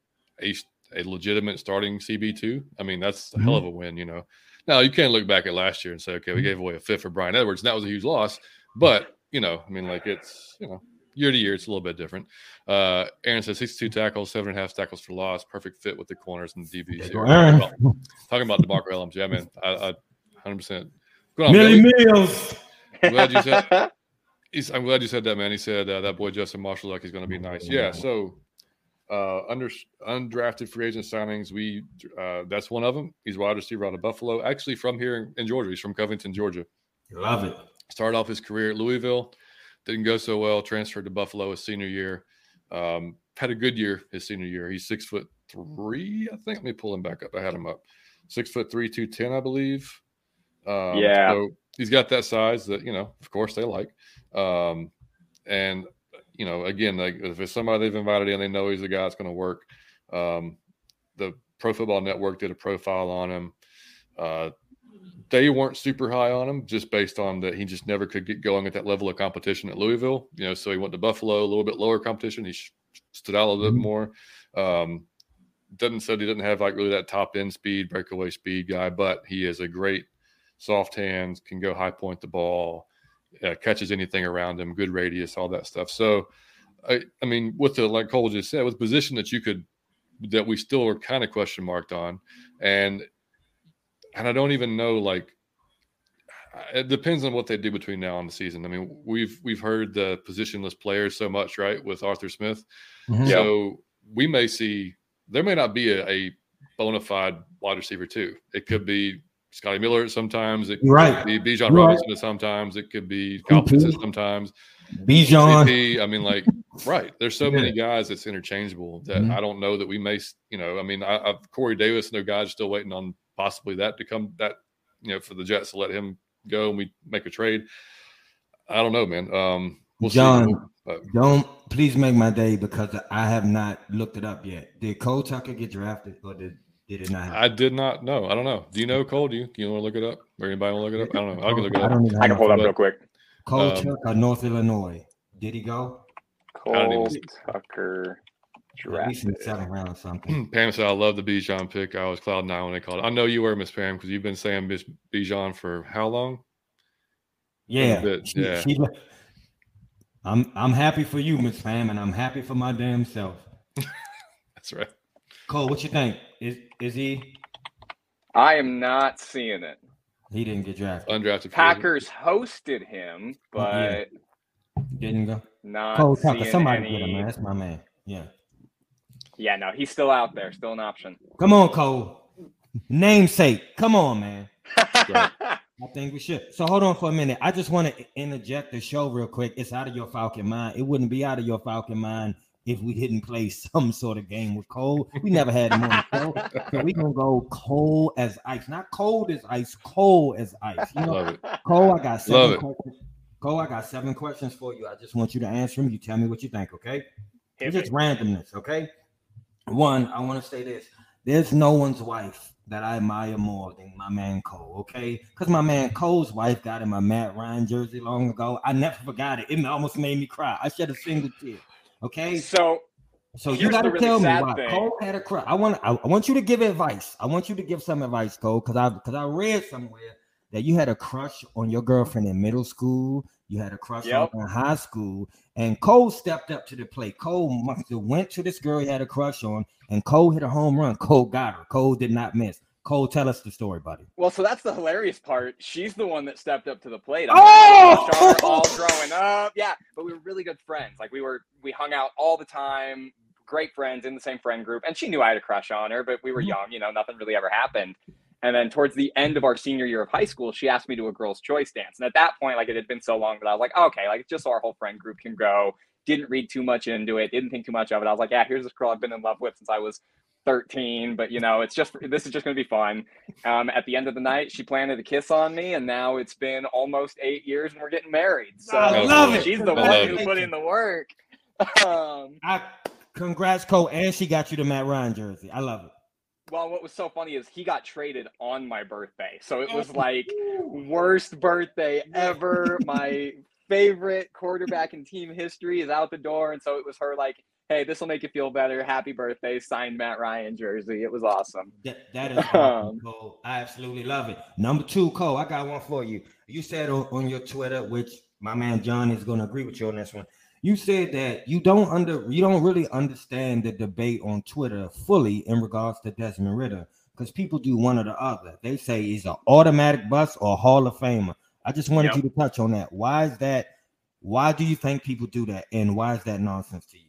a a legitimate starting CB two, I mean, that's a mm-hmm. hell of a win, you know. Now you can't look back at last year and say, okay, we mm-hmm. gave away a fifth for Bryan Edwards, and that was a huge loss. But you know, I mean, like it's you know, year to year, it's a little bit different. Uh, Aaron says 62 tackles, seven and a half tackles for loss, perfect fit with the corners and the DBs here. Well, talking about DeMarco Hellams, yeah, man, I, I 100%. Good on, Millie Mills. I'm glad you said. He's, I'm glad you said that, man. He said uh, that boy Justin Marshall like he's going to be nice. Yeah. So, uh, under undrafted free agent signings, we uh, that's one of them. He's wide receiver out of Buffalo, actually from here in, in Georgia. He's from Covington, Georgia. Love it. Started off his career at Louisville didn't go so well. Transferred to Buffalo his senior year. Um, had a good year his senior year. He's six foot three, I think. Let me pull him back up. I had him up. Six foot three, two ten, I believe. Um, yeah. So he's got that size that you know, of course, they like. Um, and you know, again, like if it's somebody they've invited in, they know he's the guy that's going to work. Um, the Pro Football Network did a profile on him. Uh, they weren't super high on him just based on that he just never could get going at that level of competition at Louisville. You know, so he went to Buffalo, a little bit lower competition. He stood out a little mm-hmm. bit more. Um, doesn't said he didn't have like really that top end speed, breakaway speed guy, but he is a great soft hands, can go high point the ball, uh, catches anything around him, good radius, all that stuff. So, I, I mean, with the like Cole just said, with position that you could that we still are kind of question marked on, and and I don't even know like it depends on what they do between now and the season. I mean, we've we've heard the positionless players so much, right, with Arthur Smith. Mm-hmm. So we may see there may not be a, a bona fide wide receiver too. It could be Scotty Miller sometimes. It could right. be Bijan Robinson right. sometimes. It could be Kyle sometimes. Bijan. I mean, like, right. There's so yeah. many guys that's interchangeable that mm-hmm. I don't know that we may, you know, I mean, I, I've Corey Davis, no guys still waiting on possibly that to come that, you know, for the Jets to let him go and we make a trade. I don't know, man. Um, we'll John, see. But, don't please make my day because I have not looked it up yet. Did Cole Tucker get drafted or did did it not happen? I did not know. I don't know. Do you know Cole? Do you, do you want to look it up? Or anybody want to look it up? I don't know. I can look it up. I, don't I can pull it up real quick. Cole um, Tucker, North Illinois. Did he go? Cole Tucker drafted. Seven round something. Pam said, I love the Bijan pick. I was cloud nine when they called. I know you were, Miss Pam, because you've been saying Miss Bijan for how long? Yeah. She, yeah. She, I'm I'm happy for you, Miss Pam, and I'm happy for my damn self. That's right. Cole, what you think? Is is he? I am not seeing it. He didn't get drafted. Undrafted. Packers hosted him, but yeah. didn't go. Not Cole Tucker. Somebody any... get him, man. That's my man. Yeah. Yeah, no, he's still out there, still an option. Come on, Cole. Namesake. Come on, man. I think we should. So hold on for a minute. I just want to interject the show real quick. It's out of your Falcon mind. It wouldn't be out of your Falcon mind if we didn't play some sort of game with Cole. We never had him on the show. So we gonna go cold as ice. Not cold as ice, cold as ice. You know, Cole, I got seven Love questions. Cole, I got seven questions for you. I just want you to answer them. You tell me what you think, okay? It's just randomness, okay? One, I want to say this. There's no one's wife that I admire more than my man Cole, okay? Because my man Cole's wife got in my Matt Ryan jersey long ago. I never forgot it. It almost made me cry. I shed a single tear. Okay. So so you gotta really tell me why thing. Cole had a cry. I want I, I, want you to give advice. I want you to give some advice, Cole, because I because I read somewhere that you had a crush on your girlfriend in middle school. You had a crush yep. on in high school, and Cole stepped up to the plate. Cole must have went to this girl he had a crush on, and Cole hit a home run. Cole got her. Cole did not miss. Cole, tell us the story, buddy. Well, so that's the hilarious part. She's the one that stepped up to the plate. oh, all growing up, yeah. But we were really good friends. Like we were, we hung out all the time. Great friends in the same friend group, and she knew I had a crush on her. But we were mm-hmm. young, you know, nothing really ever happened. And then towards the end of our senior year of high school, she asked me to a girls' choice dance. And at that point, like it had been so long that I was like, okay, like it's just so our whole friend group can go. Didn't read too much into it, didn't think too much of it. I was like, yeah, here's this girl I've been in love with since I was 13, but you know, it's just this is just going to be fun. Um, at the end of the night, she planted a kiss on me, and now it's been almost eight years, and we're getting married. So I love it. She's the one who put in the work. Um, I, congrats, Cole, and she got you the Matt Ryan jersey. I love it. Well, what was so funny is he got traded on my birthday, so it was oh, like worst birthday ever. my favorite quarterback in team history is out the door, and so it was her like hey, this will make you feel better. Happy birthday, signed Matt Ryan jersey. It was awesome. that, that is awesome, Cole. I absolutely love it. Number two, Cole, I got one for you. You said on, on your Twitter, which my man John is going to agree with you on this one. You said that you don't under you don't really understand the debate on Twitter fully in regards to Desmond Ridder because people do one or the other. They say he's an automatic bust or Hall of Famer. I just wanted yep. you to touch on that. Why is that? Why do you think people do that, and why is that nonsense to you?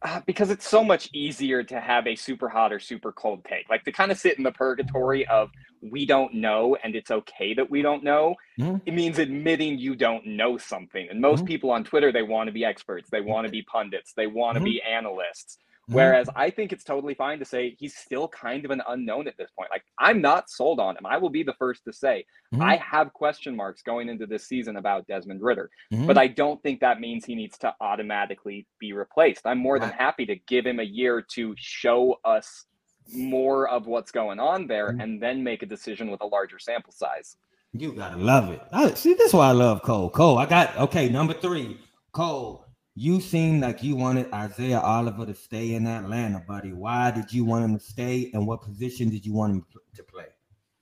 Uh, because it's so much easier to have a super hot or super cold take. Like to kind of sit in the purgatory of we don't know and it's okay that we don't know. Mm-hmm. It means admitting you don't know something. And most mm-hmm. people on Twitter, they want to be experts, they want to be pundits, they want to mm-hmm. be analysts. Mm-hmm. Whereas I think it's totally fine to say he's still kind of an unknown at this point. Like I'm not sold on him. I will be the first to say mm-hmm. I have question marks going into this season about Desmond ridder mm-hmm. but I don't think that means he needs to automatically be replaced. I'm more than happy to give him a year to show us more of what's going on there and then make a decision with a larger sample size. You gotta love it. I, see, this is why I love Cole. Cole, I got okay. Number three, Cole. You seem like you wanted Isaiah Oliver to stay in Atlanta, buddy. Why did you want him to stay, and what position did you want him to play?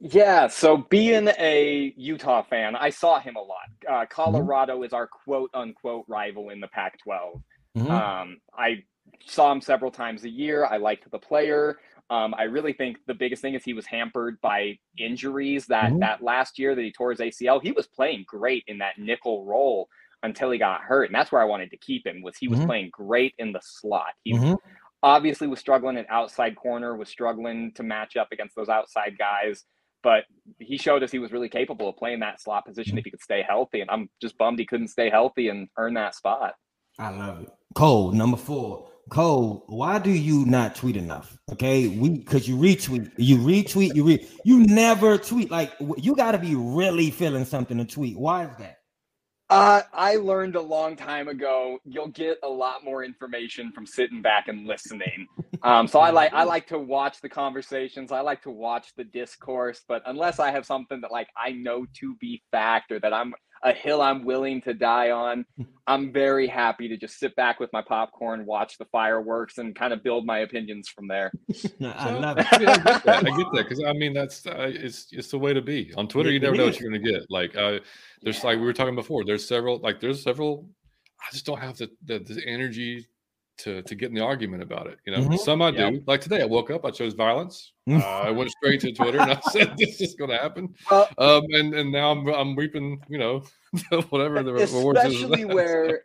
Yeah, so being a Utah fan, I saw him a lot. Uh, Mm-hmm. Colorado is our quote unquote rival in the Pac 12. Mhm. Um, I saw him several times a year. I liked the player. Um, I really think the biggest thing is he was hampered by injuries. That Mhm. that last year that he tore his ACL, he was playing great in that nickel role until he got hurt, and that's where I wanted to keep him. Was he was Mhm. playing great in the slot? He Mhm. obviously was struggling at outside corner, was struggling to match up against those outside guys. But he showed us he was really capable of playing that slot position if he could stay healthy. And I'm just bummed he couldn't stay healthy and earn that spot. I love it. Cole, number four. Cole, why do you not tweet enough? Okay, we because you retweet, you retweet, you re, you never tweet. Like you got to be really feeling something to tweet. Why is that? Uh, I learned a long time ago. You'll get a lot more information from sitting back and listening. Um, so I like I like to watch the conversations. I like to watch the discourse. But unless I have something that like I know to be fact or that I'm a hill I'm willing to die on, I'm very happy to just sit back with my popcorn, watch the fireworks, and kind of build my opinions from there. I So, love it. I, I get that. I get that because I mean that's uh, it's it's the way to be on Twitter. It- You never know is. what you're going to get. Like uh, there's like we were talking before. There's several like there's several. I just don't have the the, the energy to to get in the argument about it. You know, Mhm. some I Yeah. do. Like today, I woke up, I chose violence. Mm. Uh, I went straight to Twitter and I said this is going to happen. Well, Um, and and now I'm I'm reaping. You know, whatever the rewards especially that. where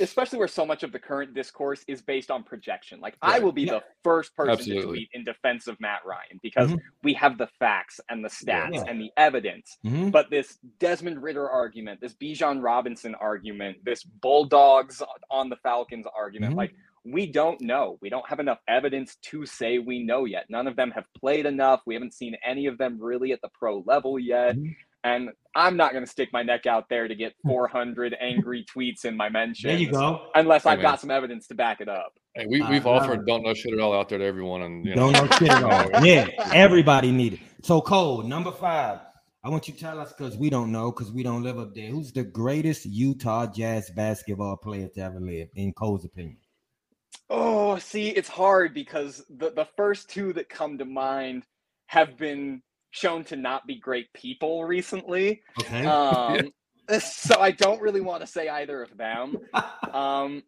especially where so much of the current discourse is based on projection like i will be Yeah. the first person to tweet in defense of matt ryan because Mhm. we have the facts and the stats Yeah. and the evidence Mhm. but this desmond ridder argument this bijan robinson argument this bulldogs on the falcons argument Mhm. like we don't know we don't have enough evidence to say we know yet none of them have played enough we haven't seen any of them really at the pro level yet Mhm. And I'm not going to stick my neck out there to get hmm. 400 angry tweets in my mentions. There you go. Unless Hey, I've man. got some evidence to back it up. Hey, we, we've love offered it. don't know shit at all out there to everyone, and you know, Don't know shit at all. Oh, yeah, everybody need it. So Cole, number five. I want you to tell us because we don't know because we don't live up there. Who's the greatest Utah Jazz basketball player to ever live, in Cole's opinion? Oh, see, it's hard because the, the first two that come to mind have been shown to not be great people recently. Okay. Um, So I don't really want to say either of them. Um,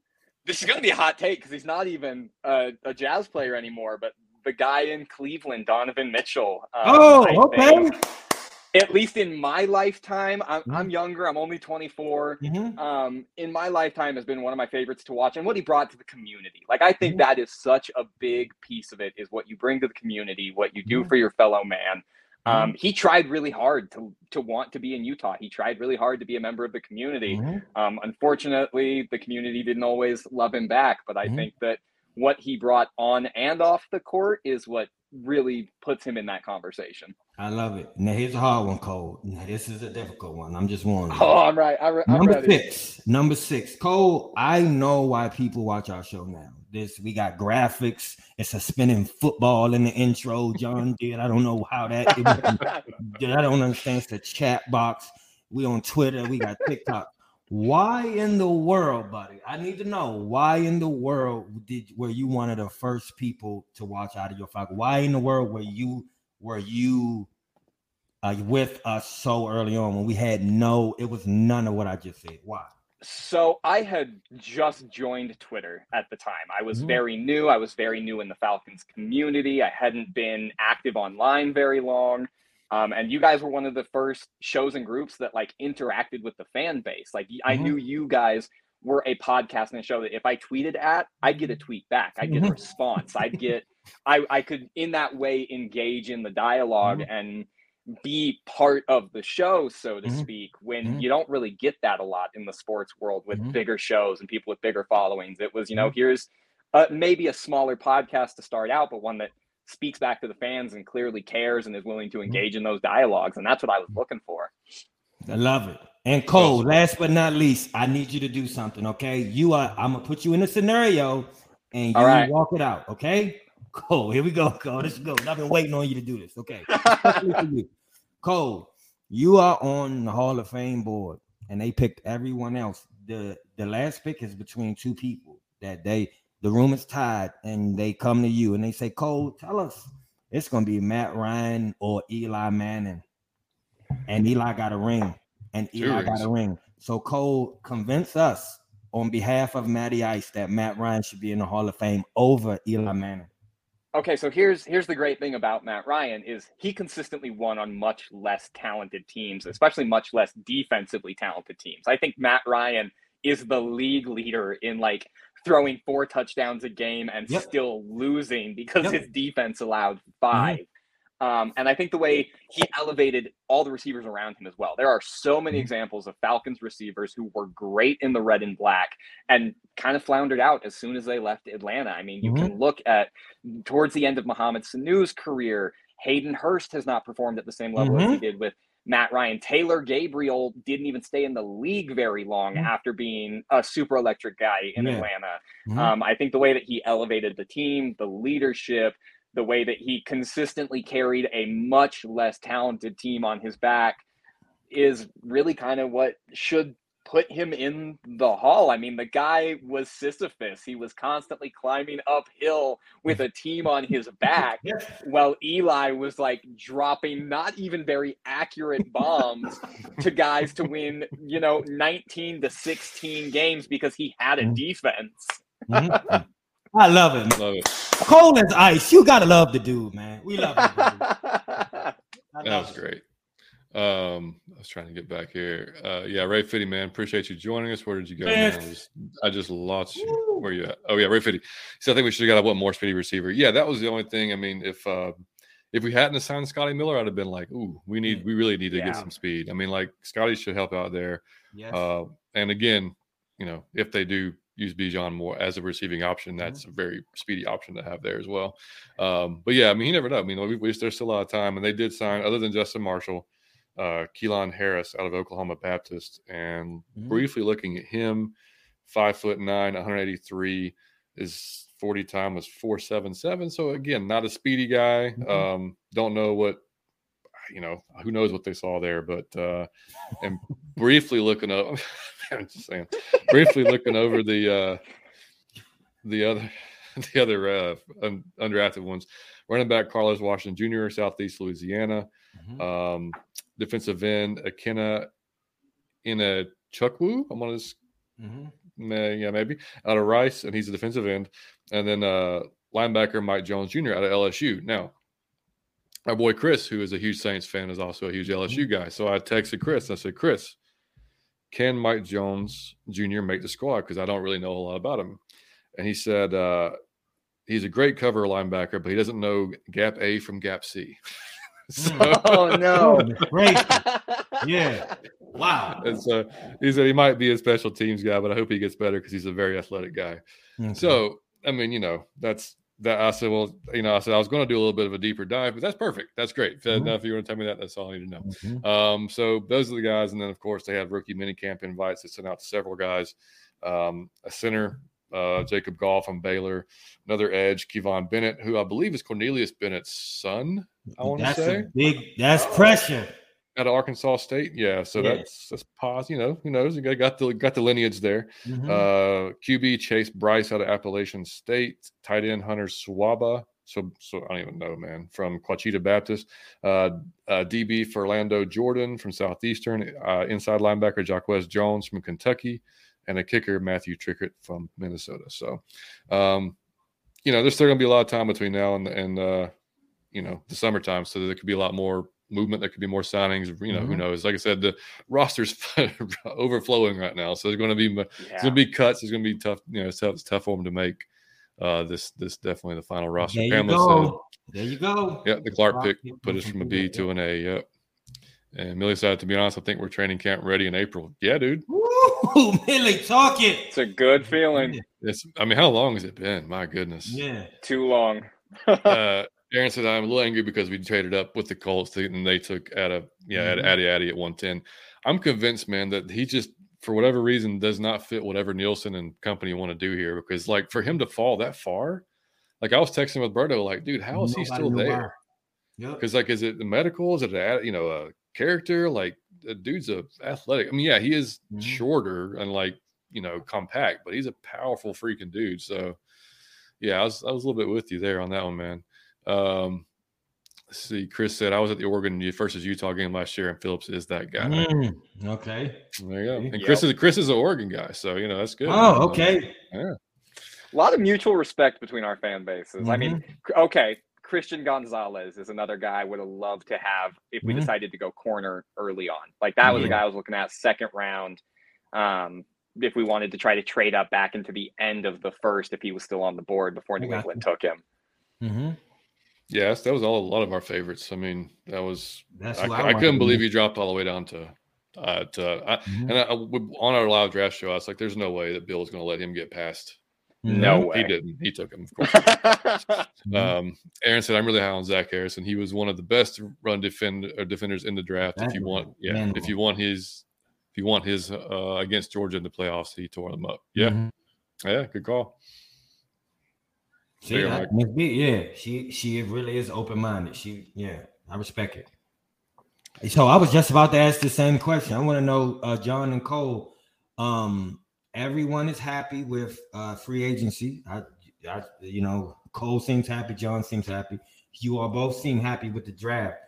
this is going to be a hot take because he's not even a, a jazz player anymore, but the guy in Cleveland, Donovan Mitchell. um, oh, I okay. think- at least in my lifetime, I'm, Mm-hmm. I'm younger. I'm only 24. Mhm. Um, in my lifetime, has been one of my favorites to watch, and what he brought to the community. Like I think Mhm. that is such a big piece of it. Is what you bring to the community, what you do Mhm. for your fellow man. Mm-hmm. Um, he tried really hard to to want to be in Utah. He tried really hard to be a member of the community. Mhm. Um, unfortunately, the community didn't always love him back. But I Mhm. think that what he brought on and off the court is what really puts him in that conversation. I love it. Now here's a hard one, Cole. Now this is a difficult one. I'm just warning. Oh, I'm right. I'm, I'm Number six. Number six. Cole, I know why people watch our show now. This we got graphics. It's a spinning football in the intro. John did. I don't know how that. It I don't understand. It's the chat box. We on Twitter. We got TikTok. Why in the world, buddy? I need to know why in the world did were you one of the first people to watch out of your flock? Why in the world were you were you uh, with us so early on when we had no? It was none of what I just said. Why? So I had just joined Twitter at the time. I was Mhm. very new. I was very new in the Falcons community. I hadn't been active online very long. Um, and you guys were one of the first shows and groups that like interacted with the fan base. Like I Mhm. knew you guys were a podcast and a show that if I tweeted at, I'd get a tweet back. I'd get a Mhm. response. I'd get I, I could in that way engage in the dialog and be part of the show, so to Mhm. speak, when Mhm. you don't really get that a lot in the sports world with Mhm. bigger shows and people with bigger followings. It was, you know, Mhm. here's uh, maybe a smaller podcast to start out, but one that speaks back to the fans and clearly cares and is willing to mm-hmm. engage in those dialogues. And that's what I was looking for. I love it. And Cole, last but not least, I need you to do something. Okay, you are. I'm gonna put you in a scenario, and you right. walk it out. Okay, Cole, here we go, Cole. Let's go. I've been waiting on you to do this. Okay. Cole, you are on the Hall of Fame board, and they picked everyone else. The the last pick is between two people that they the room is tied, and they come to you and they say, Cole, tell us it's gonna be Matt Ryan or Eli Manning. And Eli got a ring, and Eli got a ring. So Cole, convince us on behalf of Matty Ice that Matt Ryan should be in the Hall of Fame over Eli Manning okay so here's here's the great thing about matt ryan is he consistently won on much less talented teams especially much less defensively talented teams i think matt ryan is the league leader in like throwing four touchdowns a game and yep. still losing because yep. his defense allowed 5 mm-hmm. Um, and I think the way he elevated all the receivers around him as well. There are so many mm-hmm. examples of Falcons receivers who were great in the red and black and kind of floundered out as soon as they left Atlanta. I mean, you mm-hmm. can look at towards the end of Mohamed Sanu's career, Hayden Hurst has not performed at the same level mm-hmm. as he mm-hmm. did with Matt Ryan. Taylor Gabriel didn't even stay in the league very long mm-hmm. after being a super electric guy in yeah. Atlanta. Mm-hmm. Um, I think the way that he elevated the team, the leadership, the way that he consistently carried a much less talented team on his back is really kind of what should put him in the hall. I mean, the guy was Sisyphus. He was constantly climbing uphill with a team on his back, while Eli was like dropping not even very accurate bombs to guys to win, you know, 19 to 16 games because he had a mm-hmm. defense. mm-hmm. I love it. Love it. Cold as ice. You gotta love the dude, man. We love him. that was great. Um, I was trying to get back here. Uh, yeah, Ray Fitty, man, appreciate you joining us. Where did you go? Man? I, just, I just lost you. Where you at? Oh yeah, Ray Fitty. So I think we should have got a one more speedy receiver. Yeah, that was the only thing. I mean, if uh, if we hadn't assigned Scotty Miller, I'd have been like, ooh, we need, we really need to yeah. get some speed. I mean, like Scotty should help out there. Yes. Uh, and again, you know, if they do use Bijan more as a receiving option. Mm-hmm. That's mm-hmm. a very speedy option to have there as well. Um, but yeah, I mean, he never know. I mean, we, we, there's still a lot of time, and they did sign other than Justin Marshall, uh, Keilahn Harris out of Oklahoma Baptist, and mm-hmm. briefly looking at him, five foot nine, 183, is 40 time was 477. So again, not a speedy guy. Mm-hmm. Um, don't know what you know, who knows what they saw there, but uh, and briefly looking up, I'm just saying, briefly looking over the uh, the other the other uh, un- undrafted ones, running back Carlos Washington Jr. Southeast Louisiana, mm-hmm. um, defensive end Akina in a Chukwu. I'm on his, mm-hmm. yeah, maybe out of Rice, and he's a defensive end, and then uh, linebacker Mike Jones Jr. out of LSU. Now our boy Chris, who is a huge Saints fan, is also a huge LSU mm-hmm. guy. So I texted Chris. I said, Chris, can Mike Jones Jr. make the squad? Because I don't really know a lot about him. And he said, uh, he's a great cover linebacker, but he doesn't know gap A from gap C. so, oh no! Great, yeah, wow. And so he said he might be a special teams guy, but I hope he gets better because he's a very athletic guy. Okay. So I mean, you know, that's that I said, well, you know, I said I was going to do a little bit of a deeper dive, but that's perfect. That's great. Mm-hmm. If you want to tell me that, that's all I need to know. Mm-hmm. Um, so those are the guys, and then of course they have rookie mini camp invites that sent out to several guys. Um, a center, uh, Jacob Goff from Baylor, another edge, Kivon Bennett, who I believe is Cornelius Bennett's son. I want to say big. That's pressure out of Arkansas State. Yeah, so yeah. that's that's pause. You know, who knows? You got, got the got the lineage there. Mm-hmm. Uh, QB Chase Brice out of Appalachian State. Tight end Hunter Swaba. So, so I don't even know, man. From Ouachita Baptist, uh, uh, DB for Orlando Jordan from Southeastern, uh, inside linebacker Jacquez Jones from Kentucky, and a kicker Matthew Trickett from Minnesota. So, um, you know, there's still going to be a lot of time between now and and uh, you know the summertime, so there could be a lot more movement. There could be more signings. You know, mm-hmm. who knows? Like I said, the roster's overflowing right now, so there's going to be yeah. there's going to be cuts. It's going to be tough. You know, it's tough, it's tough for them to make. Uh, this this definitely the final roster. There you go. there you go. Yeah, the Clark pick put us from a B to an A. Yep. And Millie said, to be honest, I think we're training camp ready in April. Yeah, dude. Woo, Millie, talk it. It's a good feeling. It's. I mean, how long has it been? My goodness. Yeah. Too long. uh, Aaron said I'm a little angry because we traded up with the Colts and they took at a yeah mm-hmm. at Addy Addy at 110. I'm convinced, man, that he just for whatever reason does not fit whatever Nielsen and company want to do here because like for him to fall that far, like I was texting with Berto, like, dude, how is he still there? Yeah, Because like, is it the medical? Is it a you know a character? Like, the dude's a athletic. I mean, yeah, he is mm-hmm. shorter and like you know compact, but he's a powerful freaking dude. So yeah, I was I was a little bit with you there on that one, man. Um, see, Chris said I was at the Oregon versus Utah game last year, and Phillips is that guy. Mm, okay, there you go. And Chris yep. is Chris is an Oregon guy, so you know that's good. Oh, okay. Yeah. A lot of mutual respect between our fan bases. Mm-hmm. I mean, mm-hmm. okay, Christian Gonzalez is another guy I would have loved to have if we mm-hmm. decided to go corner early on. Like that was yeah. a guy I was looking at second round. Um, if we wanted to try to trade up back into the end of the first, if he was still on the board before New England took him. Yes, that was all a lot of our favorites. I mean, that was That's I, I, I couldn't believe he dropped all the way down to uh, to, I, mm-hmm. and I, on our live draft show, I was like, "There's no way that Bill is going to let him get past." No way. He didn't. He took him, of course. Mm-hmm. um, Aaron said, "I'm really high on Zach Harrison. He was one of the best run defend or defenders in the draft. if you want, yeah, if you want his, if you want his uh, against Georgia in the playoffs, he tore them up. Yeah, mm-hmm. yeah, good call. She, I, yeah, she she really is open minded. She yeah, I respect it. So I was just about to ask the same question. I want to know, uh, John and Cole. Um, everyone is happy with uh, free agency. I, I, you know, Cole seems happy. John seems happy. You all both seem happy with the draft.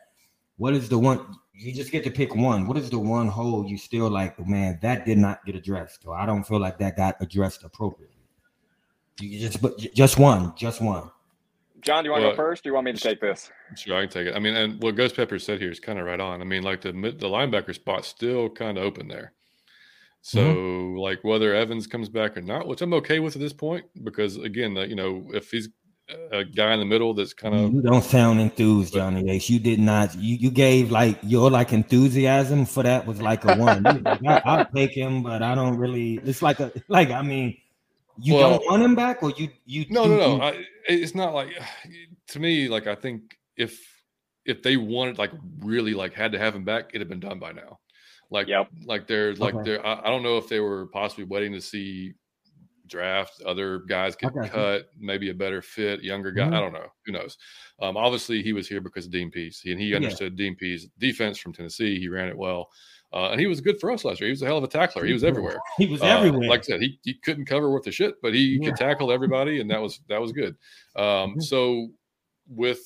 What is the one? You just get to pick one. What is the one hole you still like? Man, that did not get addressed, or I don't feel like that got addressed appropriately. You just but just one, just one. John, do you want well, to go first? Or do you want me to take this? Sure, I can take it. I mean, and what Ghost Pepper said here is kind of right on. I mean, like the the linebacker spot still kind of open there. So, mm-hmm. like whether Evans comes back or not, which I'm okay with at this point, because again, uh, you know, if he's a guy in the middle that's kind of you don't sound enthused, Johnny Ace. You did not. You you gave like your like enthusiasm for that was like a one. like, I, will take him, but I don't really. It's like a like I mean you well, don't want him back, or you you no no no. I, it's not like to me. Like I think if if they wanted like really like had to have him back, it'd have been done by now. Like yep. like they're like okay. they're. I, I, don't know if they were possibly waiting to see draft other guys get okay. cut, maybe a better fit, younger guy. Mm-hmm. I don't know. Who knows? Um, obviously, he was here because of Dean Pees, and he understood yeah. Dean Pees' defense from Tennessee. He ran it well. Uh, and he was good for us last year. He was a hell of a tackler. He was everywhere. He was uh, everywhere. Like I said, he, he couldn't cover worth a shit, but he yeah. could tackle everybody, and that was that was good. Um. So with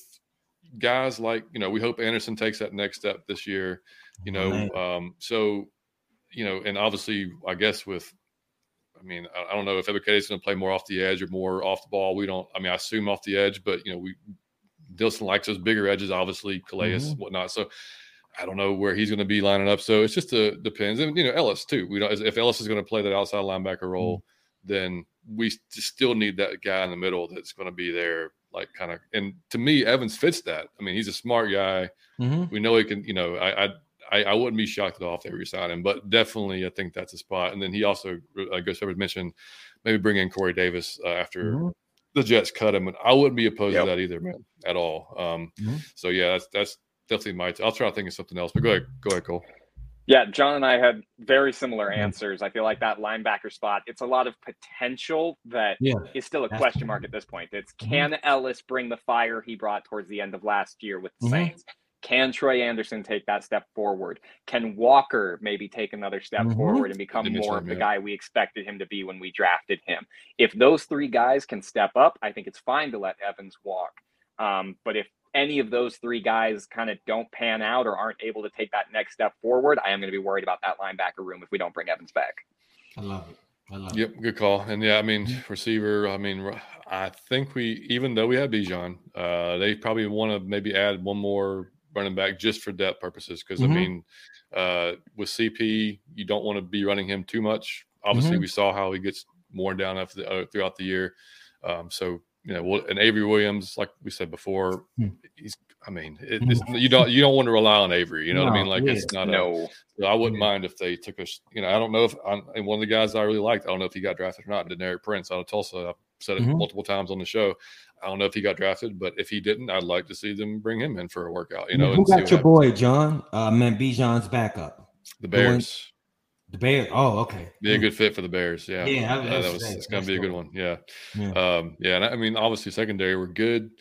guys like you know, we hope Anderson takes that next step this year. You know, um, so you know, and obviously, I guess with I mean, I, I don't know if is going to play more off the edge or more off the ball. We don't. I mean, I assume off the edge, but you know, we Nielsen likes those bigger edges, obviously, Calais, mm-hmm. whatnot. So I don't know where he's going to be lining up. So it's just a depends. And you know, Elliss too. We don't if Elliss is going to play that outside linebacker role, mm-hmm. then we still need that guy in the middle that's going to be there, like kind of. And to me, Evans fits that. I mean, he's a smart guy. Mm-hmm. We know he can. You know, I, I I wouldn't be shocked at all if they resign him, but definitely I think that's a spot. And then he also, uh, Ghost mentioned, maybe bring in Corey Davis uh, after mm-hmm. the Jets cut him, and I wouldn't be opposed yep. to that either, man, at all. Um, mm-hmm. So yeah, that's that's definitely might. I'll try to think of something else. But go ahead, go ahead, Cole. Yeah, John and I had very similar mm-hmm. answers. I feel like that linebacker spot, it's a lot of potential that yeah. is still a question mark at this point. It's mm-hmm. can Elliss bring the fire he brought towards the end of last year with the mm-hmm. Saints? Can Troy Anderson take that step forward? Can Walker maybe take another step mm-hmm. forward and become more of the guy we expected him to be when we drafted him? If those three guys can step up, I think it's fine to let Evans walk. Um, but if any of those three guys kind of don't pan out or aren't able to take that next step forward, I am going to be worried about that linebacker room if we don't bring Evans back. I love it. I love yep, it. good call. And yeah, I mean, receiver. I mean, I think we, even though we have Bijan, uh, they probably want to maybe add one more running back just for depth purposes. Because mm-hmm. I mean, uh, with CP, you don't want to be running him too much. Obviously, mm-hmm. we saw how he gets worn down after the, uh, throughout the year. Um, so you know, and Avery Williams, like we said before, hmm. he's. I mean, it, hmm. you don't you don't want to rely on Avery. You know no, what I mean? Like yeah. it's not no. A, I wouldn't mind if they took us. You know, I don't know if I'm, and one of the guys I really liked. I don't know if he got drafted or not. Deneric Prince out of Tulsa. I've said it mm-hmm. multiple times on the show. I don't know if he got drafted, but if he didn't, I'd like to see them bring him in for a workout. You know, who got your boy John? Uh, man, Bijan's backup. The Bears. The Bears. Oh, okay. Be a good fit for the Bears. Yeah. Yeah, I- Uh, that was. It's going to be a good one. Yeah. Yeah. Um, yeah. And I I mean, obviously, secondary we're good.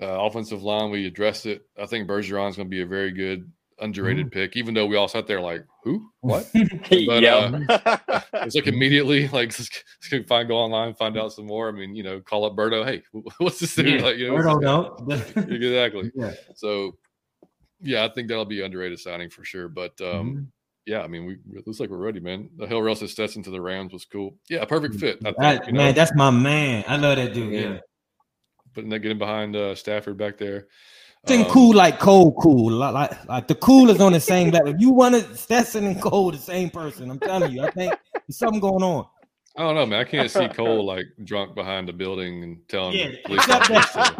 Uh, offensive line, we addressed it. I think Bergeron's going to be a very good underrated Mm-hmm. pick. Even though we all sat there like, who, what? yep. It's like immediately like just, just gonna find go online, find out some more. I mean, you know, call up Berto. Hey, what's this thing? Yeah, Like, you know, I don't what's know. this- exactly. yeah. So, yeah, I think that'll be underrated signing for sure. But um, Mhm. Yeah, I mean, we it looks like we're ready, man. The Hill Russell Stetson to the Rams was cool. Yeah, perfect fit. I think, That- you know, man, that's my man. I love that dude. Yeah. Yeah. putting that getting behind uh, Stafford back there. Thing Um, cool like cold cool. Like, like like the cool is on the same level. If you wanted Stetson and Cole the same person, I'm telling you, I think there's something going on. I don't know, man. I can't see Cole like drunk behind a building and telling Yeah, police except officers that-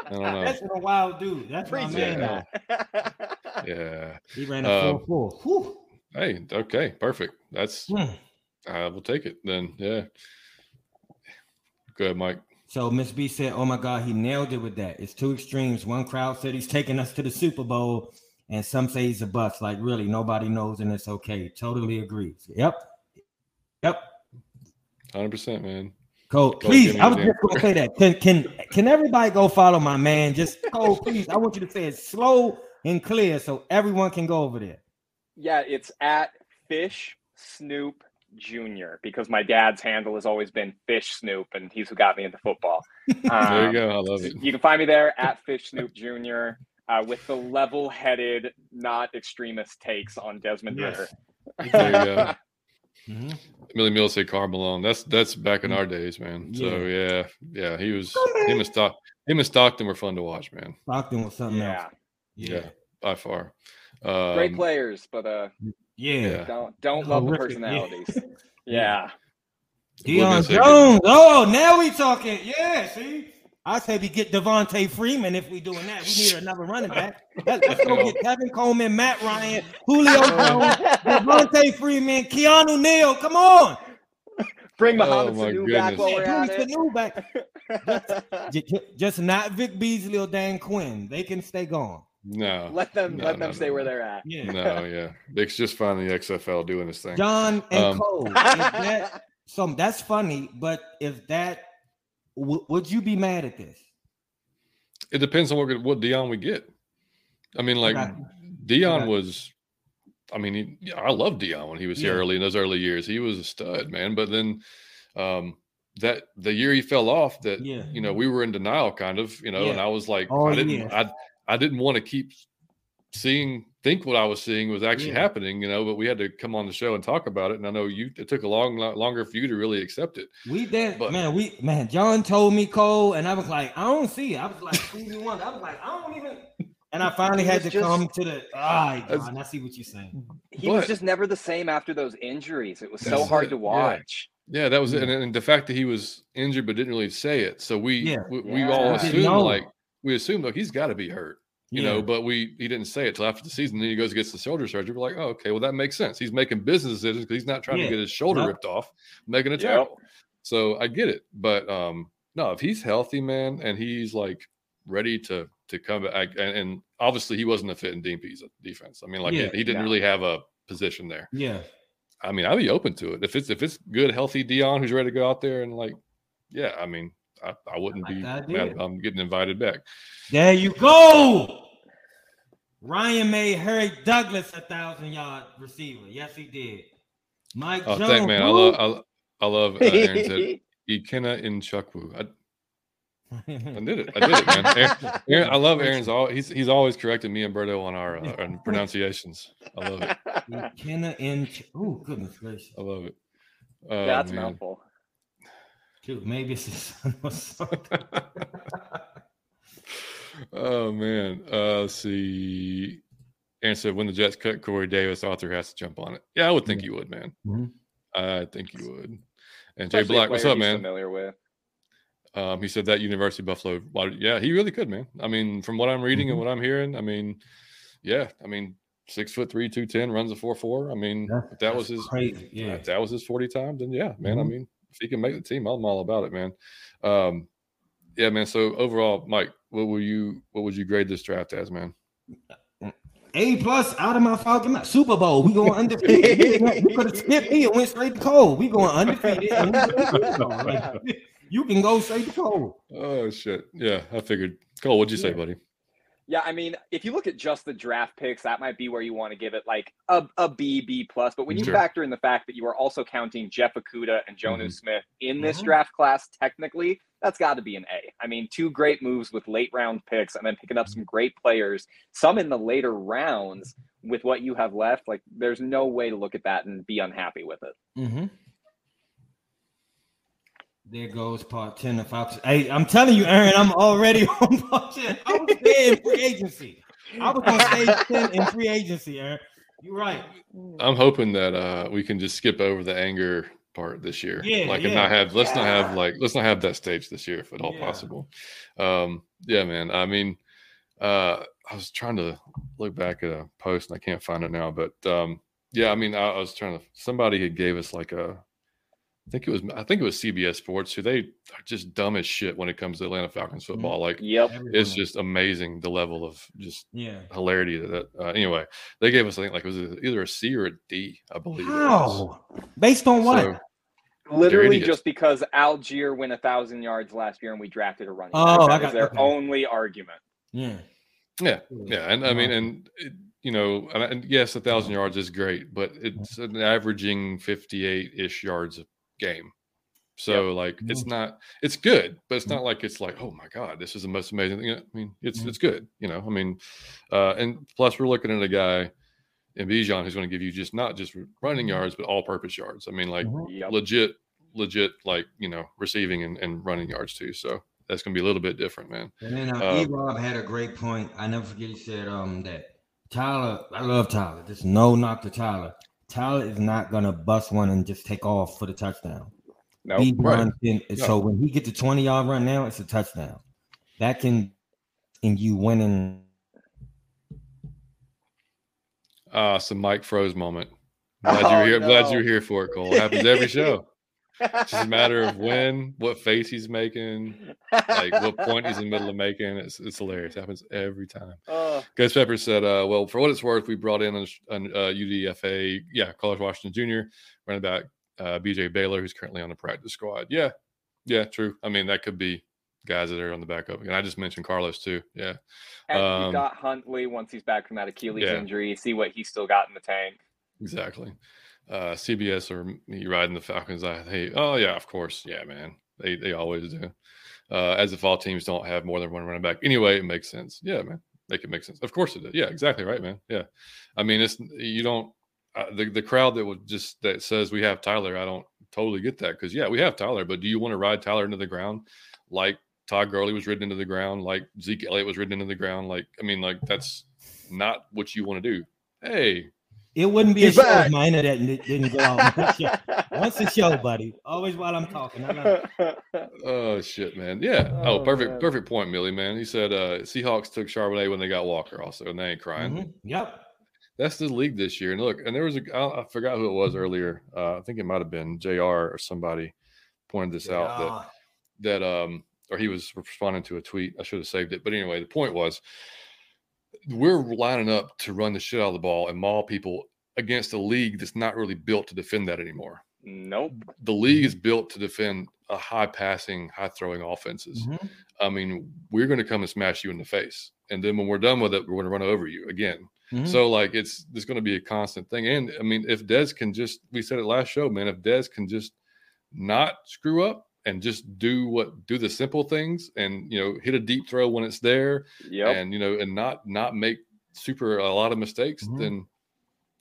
to, I don't know. That's a wild dude. That's my Preach man. Yeah. He ran a four four. Whew. Hey, okay, perfect. That's Hmm. I will take it then. Yeah. Go ahead, Mike. So Miss B said, "Oh my God, he nailed it with that. It's two extremes. One crowd said he's taking us to the Super Bowl, and some say he's a bust. Like really, nobody knows, and it's okay. Totally agrees. Yep, yep. Hundred percent, man. Cole, Cole, please. I was just gonna say that. Can can can everybody go follow my man? Just Cole, please. I want you to say it slow and clear so everyone can go over there. Yeah, it's at Fish Snoop Jr. because my dad's handle has always been Fish Snoop, and he's who got me into football. There you Um, go. I love it. You can find me there at Fish Snoop Jr. Uh, with the level-headed, not extremist takes on Desmond Yes. Ridder. There you go. Mhm. Millie Mills said Karl Malone. That's that's back in our days, man. So yeah, yeah, he was him and Stock him and Stockton were fun to watch, man. Stockton was something yeah, else. Yeah, Yeah, by far. Um, great players, but uh, yeah. Yeah. don't don't love the Horrific, yeah. personalities. Yeah. Deion Jones. Oh, now we talking. Yeah, see. I say we get Devonta Freeman if we doing that. We need another running back. Let, us go get Tevin Coleman, Matt Ryan, Julio Jones, Devonta Freeman, Keanu Neal. Come on. Bring Oh, Mohamed my Sanu back goodness. while we're Yeah, at Sanu back. J- j- Just not Vic Beasley or Dan Quinn. They can stay gone. No, Let them No, let no, them stay no, where they're at. Yeah. no, yeah. Vic's just finally XFL doing his thing. John and Um, Cole. Is that, so that's funny, but if that w- would you be mad at this? It depends on what what Deion we get. I mean, like Okay. Deion Okay. was. I mean, he, I love Deion when he was here Yeah. early in those early years. He was a stud, man. But then, um, that the year he fell off, that Yeah. you know, we were in denial, kind of, you know, and I was like, Oh, I didn't, yeah. I, I didn't want to keep seeing, think what I was seeing was actually Yeah. happening, you know. But we had to come on the show and talk about it, and I know you. It took a long, lo- longer for you to really accept it. We did, But- man. We man, John told me Cole, and I was like, I don't see it. I was like, Stevie Wonder. I was like, I don't even. And I finally had to just- come to the. All right, John. I see what you're saying. He was just never the same after those injuries. It was so hard it, to watch. Yeah, that was it. Yeah. And, and the fact that he was injured but didn't really say it. So we Yeah. we, we Yeah. all assumed like we assume like he's got to be hurt, you know, but we he didn't say it till after the season. Then he goes gets the shoulder surgery. We're like, oh, okay, well that makes sense. He's making business decisions because he's not trying Yeah. to get his shoulder Yep. ripped off, making a Yep. tackle. So I get it, but um, no, if he's healthy, man, and he's like ready to to come back, and, and obviously he wasn't a fit in Pees defense. I mean, like Yeah, he, he didn't really have a position there. Yeah. I mean, I'd be open to it if it's if it's good, healthy Deion who's ready to go out there and like, yeah. I mean, I, I wouldn't like be mad. if I'm getting invited back. There you go. Ryan made Harry Douglas a thousand yard receiver. Yes, he did. Mike Oh, Jones. thank man. I love I, I love uh, Aaron said Ikena in Chukwu. I, I did it. I did it, man. Aaron, Aaron- I love Aaron's. All he's he's always correcting me and Berto on our uh, on pronunciations. I love it. McKenna in. Oh goodness gracious! I love it. Oh, That's man. mouthful. Dude, maybe it's his son or something. oh man. Uh, let's see. Aaron said, "When the Jets cut Corey Davis, Arthur has to jump on it." Yeah, I would think you would, man. Mhm. I think you would. And Jay Especially a Black, what's up, man? Familiar with. Um, he said that University of Buffalo. Well, yeah, he really could, man. I mean, from what I'm reading Mhm. and what I'm hearing, I mean, yeah, I mean, six foot three, two ten, runs a four four. I mean, Yeah, if that was his crazy. Yeah. if that was his 40 time, then yeah, man. I Mhm. mean, if he can make the team, I'm all about it, man. Um, yeah, man. So overall, Mike, what will you what would you grade this draft as, man? A plus out of my Falcon Super Bowl. We going undefeated. you could have skipped me and went straight to Cole. We going undefeated. undefeated. you can go straight to Cole. Oh shit. Yeah, I figured. Cole, what'd you say, buddy? Yeah, I mean, if you look at just the draft picks, that might be where you want to give it like a, a B, B plus. But when you sure. factor in the fact that you are also counting Jeff Okudah and Jonnu mm-hmm. Smith in this mm-hmm. draft class, technically, that's got to be an A. I mean, two great moves with late round picks and then picking up some great players, some in the later rounds with what you have left. Like, there's no way to look at that and be unhappy with it. Mm-hmm. There goes part 10 of Falcons. Hey, I'm telling you, Aaron, I'm already on part 10. I was there in free agency. I was going to stay 10 in free agency, Aaron. You're right. I'm hoping that uh, we can just skip over the anger part this year. Yeah, like yeah. and not have let's yeah. not have like let's not have that stage this year if at all yeah. possible. Um, yeah, man. I mean, uh, I was trying to look back at a post and I can't find it now, but um, yeah, I mean, I, I was trying to. Somebody had gave us like a I think it was I think it was CBS Sports who they are just dumb as shit when it comes to Atlanta Falcons mm-hmm. football. Like, yep, it's just amazing the level of just yeah hilarity that. Uh, anyway, they gave us I think like it was either a C or a D, I believe. Wow, based on what? So, Literally just because Allgeier went a thousand yards last year and we drafted a running. Oh, that I got, their okay. only argument. Yeah, yeah, yeah, and I mean, and it, you know, and yes, a thousand yards is great, but it's an averaging fifty-eight ish yards game. So yep. like it's mm-hmm. not it's good, but it's not mm-hmm. like it's like oh my god, this is the most amazing thing. I mean, it's mm-hmm. it's good, you know. I mean, uh, and plus we're looking at a guy in Bijan who's going to give you just not just running yards, but all-purpose yards. I mean, like yep. legit, legit, like you know, receiving and, and running yards too. So that's going to be a little bit different, man. And then uh, uh, E Rob had a great point. I never forget. He said um that Tyler, I love Tyler. There's no knock to Tyler. Tyler is not gonna bust one and just take off for the touchdown. No, nope. right. no. so when he gets a 20 yard run now, it's a touchdown. That can and you winning. Uh some Mike froze moment. Glad oh, you're here. No. Glad you're here for it, Cole. It happens every show. It's just a matter of when, what face he's making, like what point he's in the middle of making. It's, it's hilarious. It happens every time. Uh, Ghost Pepper said, uh, "Well, for what it's worth, we brought in an uh, UDFA, yeah, Carlos Washington Jr. running back uh, BJ Baylor, who's currently on the practice squad. Yeah, yeah, true. I mean, that could be guys that are on the backup. And I just mentioned Carlos too. Yeah, and um, we got Huntley once he's back from that Achilles yeah. injury. See what he's still got in the tank. Exactly uh, CBS or me riding the Falcons, I hey, oh yeah, of course, yeah, man, they they always do. Uh, as if all teams don't have more than one running back. Anyway, it makes sense. Yeah, man, make it make sense. Of course it does. Yeah, exactly right, man. Yeah, I mean, it's you don't uh, the the crowd that would just that says we have Tyler. I don't totally get that because yeah, we have Tyler, but do you want to ride Tyler into the ground like Todd Gurley was ridden into the ground, like Zeke Elliott was ridden into the ground? Like, I mean, like that's not what you want to do. Hey, it wouldn't be He's a back. show of that didn't go out. Once a show, buddy. Always while I'm talking. oh shit, man. Yeah. Oh, oh perfect, man. perfect point, Millie. Man. He said uh Seahawks took Charbonnet when they got Walker, also, and they ain't crying. Mm-hmm. Yep. That's the league this year. And look, and there was a I, I forgot who it was earlier. Uh, I think it might have been Jr. or somebody pointed this yeah. out that that um or he was responding to a tweet. I should have saved it, but anyway, the point was we're lining up to run the shit out of the ball and maul people against a league that's not really built to defend that anymore. Nope. The league is built to defend a high passing, high throwing offenses. Mm-hmm. I mean, we're going to come and smash you in the face. And then when we're done with it, we're going to run over you again. Mm-hmm. So like it's there's going to be a constant thing. And I mean, if Dez can just we said it last show, man, if Dez can just not screw up, and just do what do the simple things and you know hit a deep throw when it's there yep. and you know and not not make super a lot of mistakes mm-hmm. then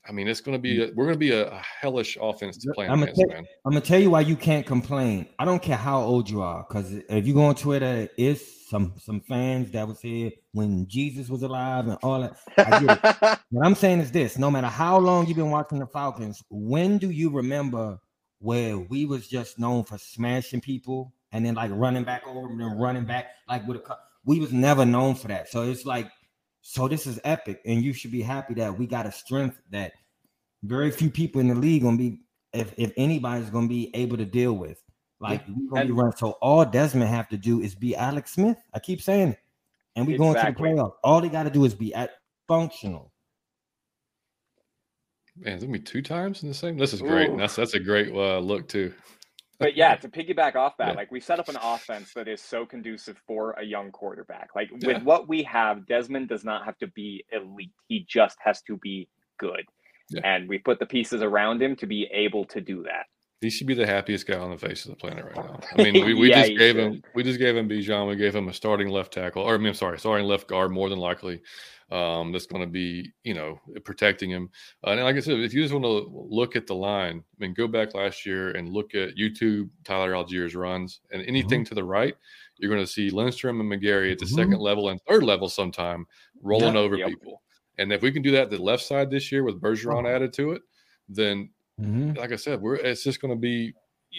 I mean, it's going to be a, we're going to be a, a, hellish offense to play I'm against, gonna man. I'm going to tell you why you can't complain. I don't care how old you are, because if you go on Twitter, it's some some fans that would say when Jesus was alive and all that. I get it. what I'm saying is this: no matter how long you've been watching the Falcons, when do you remember where we was just known for smashing people and then like running back over and then running back like with a we was never known for that. So it's like so this is epic, and you should be happy that we got a strength that very few people in the league gonna be if if anybody's gonna be able to deal with. Like yeah. we're gonna be running. So all Desmond have to do is be Alex Smith. I keep saying it. And we exactly. going to the playoffs. All they got to do is be at functional. Man, gonna be two times in the same. This is great. That's that's a great uh, look too. but yeah, to piggyback off that, yeah. like we set up an offense that is so conducive for a young quarterback. Like with yeah. what we have, Desmond does not have to be elite. He just has to be good. Yeah. And we put the pieces around him to be able to do that. He should be the happiest guy on the face of the planet right now. I mean, we, we just gave should. him we just gave him Bijan. We gave him a starting left tackle, or I mean, I'm sorry, starting left guard more than likely um, that's going to be, you know, protecting him. Uh, and like I said, if you just want to look at the line, I mean, go back last year and look at YouTube Tyler Allgeier's runs, and anything mm-hmm. to the right, you're going to see Lindstrom and McGary at the mm-hmm. second level and third level sometime rolling yeah, over yep. people. And if we can do that the left side this year with Bergeron uh-huh. added to it, then, mm-hmm. like I said, we're it's just going to be.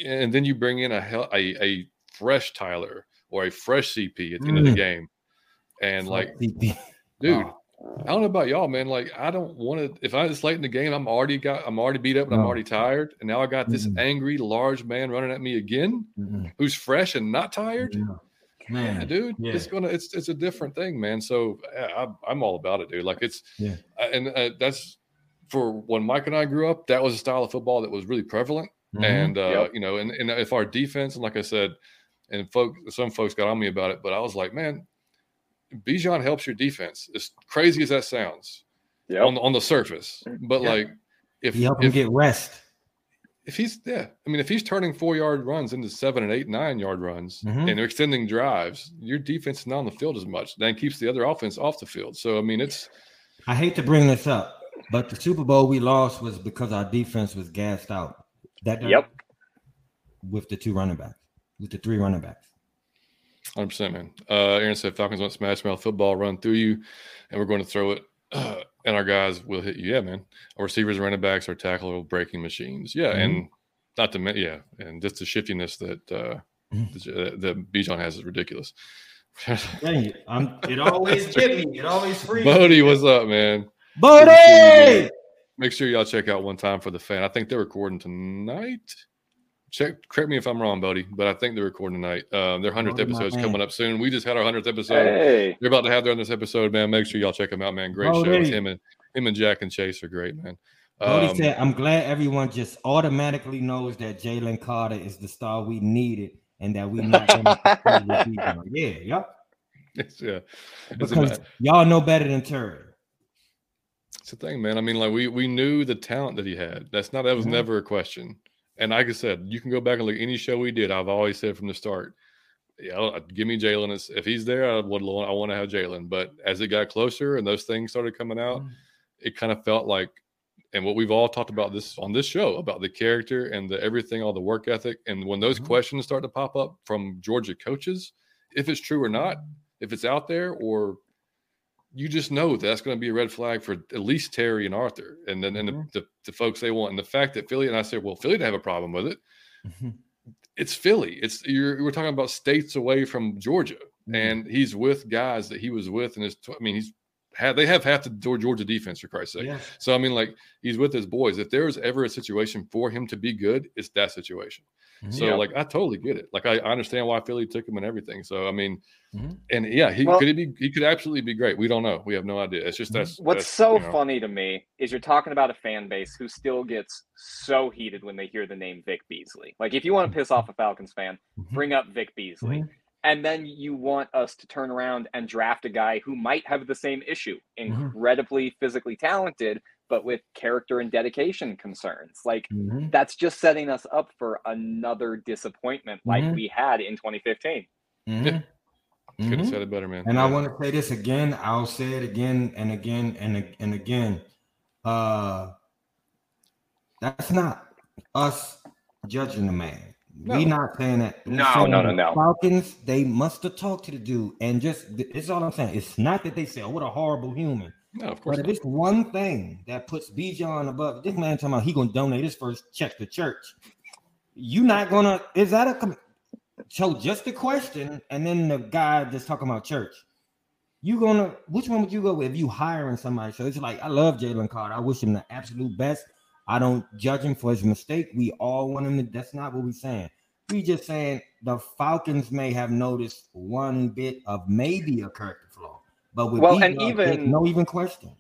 And then you bring in a a, a fresh Tyler or a fresh CP at the end of the mm. game, and like, dude, I don't know about y'all, man. Like, I don't want to. If I it's late in the game, I'm already got, I'm already beat up, and no. I'm already tired, and now I got this mm-hmm. angry, large man running at me again, mm-hmm. who's fresh and not tired. Yeah. Man, yeah, dude, yeah. it's gonna, it's it's a different thing, man. So I, I'm all about it, dude. Like it's, yeah, and uh, that's for when Mike and I grew up. That was a style of football that was really prevalent, mm-hmm. and uh, yep. you know, and, and if our defense, and like I said, and folks, some folks got on me about it, but I was like, man, Bijan helps your defense. As crazy as that sounds, yeah, on on the surface, but yep. like if you help him get rest, if he's yeah, I mean, if he's turning four yard runs into seven and eight, nine yard runs, mm-hmm. and they're extending drives, your defense is not on the field as much. Then keeps the other offense off the field. So I mean, it's. I hate to bring this up, but the Super Bowl we lost was because our defense was gassed out. That yep. With the two running backs, with the three running backs. Hundred percent, man. Uh, Aaron said Falcons want smash mouth football run through you, and we're going to throw it, uh, and our guys will hit you. Yeah, man. Our receivers, running backs, our tackle breaking machines. Yeah, mm-hmm. and not to mention, yeah, and just the shiftiness that uh, mm-hmm. that Bijan has is ridiculous. Dang it! I'm, it always get me. It always frees. Bodie, what's up, man? Bodie. Make sure y'all check out one time for the fan. I think they're recording tonight check correct me if I'm wrong, buddy, but I think they're recording tonight. Um, their hundredth episode is coming up soon. We just had our hundredth episode. Hey. They're about to have their hundredth episode, man. Make sure y'all check them out, man. Great Bodie. show. Him and him and Jack and Chase are great, man. Bodie um, said, "I'm glad everyone just automatically knows that Jalen Carter is the star we needed, and that we not going Yeah, yep. It's, yeah, it's because y'all know better than Terry. It's the thing, man. I mean, like we we knew the talent that he had. That's not that was mm-hmm. never a question. And like I said, you can go back and look any show we did. I've always said from the start, yeah, give me Jalen. If he's there, I would I want to have Jalen. But as it got closer and those things started coming out, mm. it kind of felt like, and what we've all talked about this on this show about the character and the everything, all the work ethic, and when those mm-hmm. questions start to pop up from Georgia coaches, if it's true or not, if it's out there, or you just know that's going to be a red flag for at least Terry and Arthur, and then and mm-hmm. the, the, the, folks they want, and the fact that Philly and I said, well, Philly didn't have a problem with it. Mm-hmm. It's Philly. It's you're we're talking about states away from Georgia, mm-hmm. and he's with guys that he was with, and his I mean he's had they have half the Georgia defense for Christ's sake. Yeah. So I mean, like he's with his boys. If there's ever a situation for him to be good, it's that situation. Mm-hmm. So yeah. like I totally get it. Like I, I, understand why Philly took him and everything. So I mean, mm-hmm. and yeah, he well, could he be he could absolutely be great. We don't know. We have no idea. It's just mm-hmm. that's what's that's, so you know. funny to me is you're talking about a fan base who still gets so heated when they hear the name Vic Beasley. Like if you want to piss off a Falcons fan, mm-hmm. bring up Vic Beasley. Mm-hmm. And then you want us to turn around and draft a guy who might have the same issue, mm-hmm. incredibly physically talented, but with character and dedication concerns. Like mm-hmm. that's just setting us up for another disappointment like mm-hmm. we had in 2015. Mm-hmm. Could have mm-hmm. said it better, man. And yeah. I want to say this again. I'll say it again and again and, and again. Uh that's not us judging the man. No. We not saying that. We no, no, no, no. Falcons, they must have talked to the dude, and just it's all I'm saying. It's not that they say, "Oh, what a horrible human." No, of course. But if it's one thing that puts Bijan above, this man talking about he gonna donate his first check to church. You not gonna? Is that a so? Just a question, and then the guy just talking about church. You gonna? Which one would you go with if you hiring somebody? So it's like I love Jalen Carter. I wish him the absolute best. I don't judge him for his mistake. We all want him to. That's not what we're saying. We just saying the Falcons may have noticed one bit of maybe a character flaw but with well, and even no even question.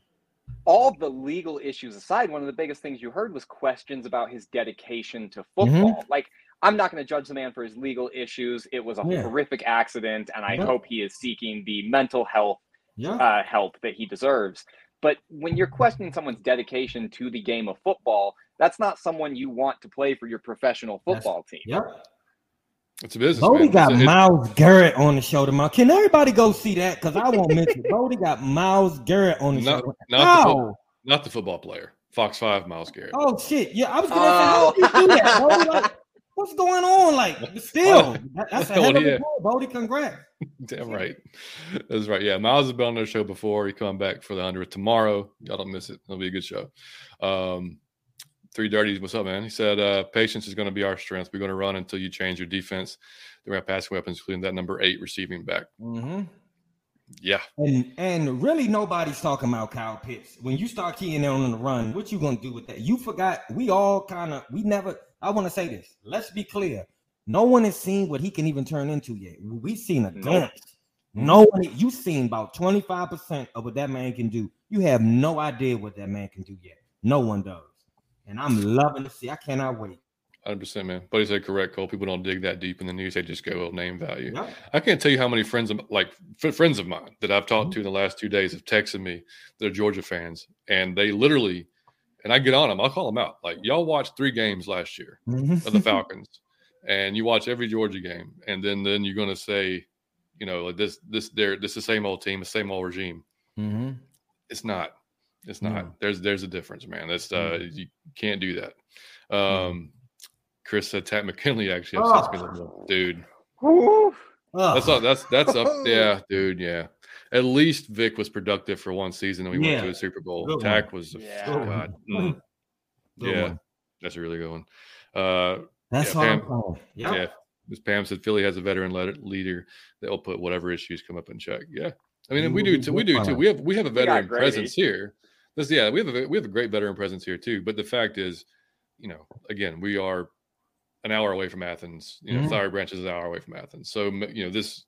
all the legal issues aside, one of the biggest things you heard was questions about his dedication to football. Mm-hmm. Like, I'm not going to judge the man for his legal issues. It was a yeah. horrific accident, and I yeah. hope he is seeking the mental health yeah. uh, help that he deserves. But when you're questioning someone's dedication to the game of football, that's not someone you want to play for your professional football team. Yep. It's a business. Bodie got it's, Myles Garrett on the show tomorrow. Can everybody go see that? Because I won't miss it. Bodie got Miles Garrett on the not, show. Not the, fo- not the football player. Fox Five, Miles Garrett. Oh shit! Yeah, I was gonna oh. say, how did you do that? Bodie, like, what's going on? Like, still, that's a hell of a goal, Bodie. Congrats. Damn right. That's right. Yeah, Miles has been on their show before. He come back for the under tomorrow. Y'all don't miss it. It'll be a good show. Um, Three Dirties, what's up, man? He said, uh, patience is going to be our strength. We're going to run until you change your defense. Then we have passing weapons, including that number eight receiving back. Mm-hmm. Yeah. And and really nobody's talking about Kyle Pitts. When you start keying in on the run, what you gonna do with that? You forgot we all kind of we never I want to say this. Let's be clear. No one has seen what he can even turn into yet. We've seen a glimpse. No one you've seen about 25% of what that man can do. You have no idea what that man can do yet. No one does and I'm loving to see. I cannot wait. 100%, man. But he said correct, Cole. People don't dig that deep in the news. They just go name value. I can't tell you how many friends, of, like f- friends of mine that I've talked mm-hmm. to in the last two days have texted me. They're Georgia fans, and they literally, and I get on them. I'll call them out. Like y'all watched three games last year mm-hmm. of the Falcons, and you watch every Georgia game, and then then you're going to say, you know, like this this they're this the same old team, the same old regime. Mm-hmm. It's not. It's not. No. There's there's a difference, man. That's uh mm. you can't do that. Um Chris said Takk McKinley actually oh. dude. That's up that's that's up yeah, dude, yeah. At least Vic was productive for one season and we yeah. went to a Super Bowl. Good Takk one. was yeah. oh god. Mm. yeah. One. That's a really good one. Uh that's yeah, Pam, yep. yeah. Ms. Pam said Philly has a veteran leader that will put whatever issues come up in check. Yeah. I mean, we do too. We do too. We have we have a veteran presence here. This, yeah, we have a we have a great veteran presence here too. But the fact is, you know, again, we are an hour away from Athens. You know, mm-hmm. Flowery Branch is an hour away from Athens. So you know, this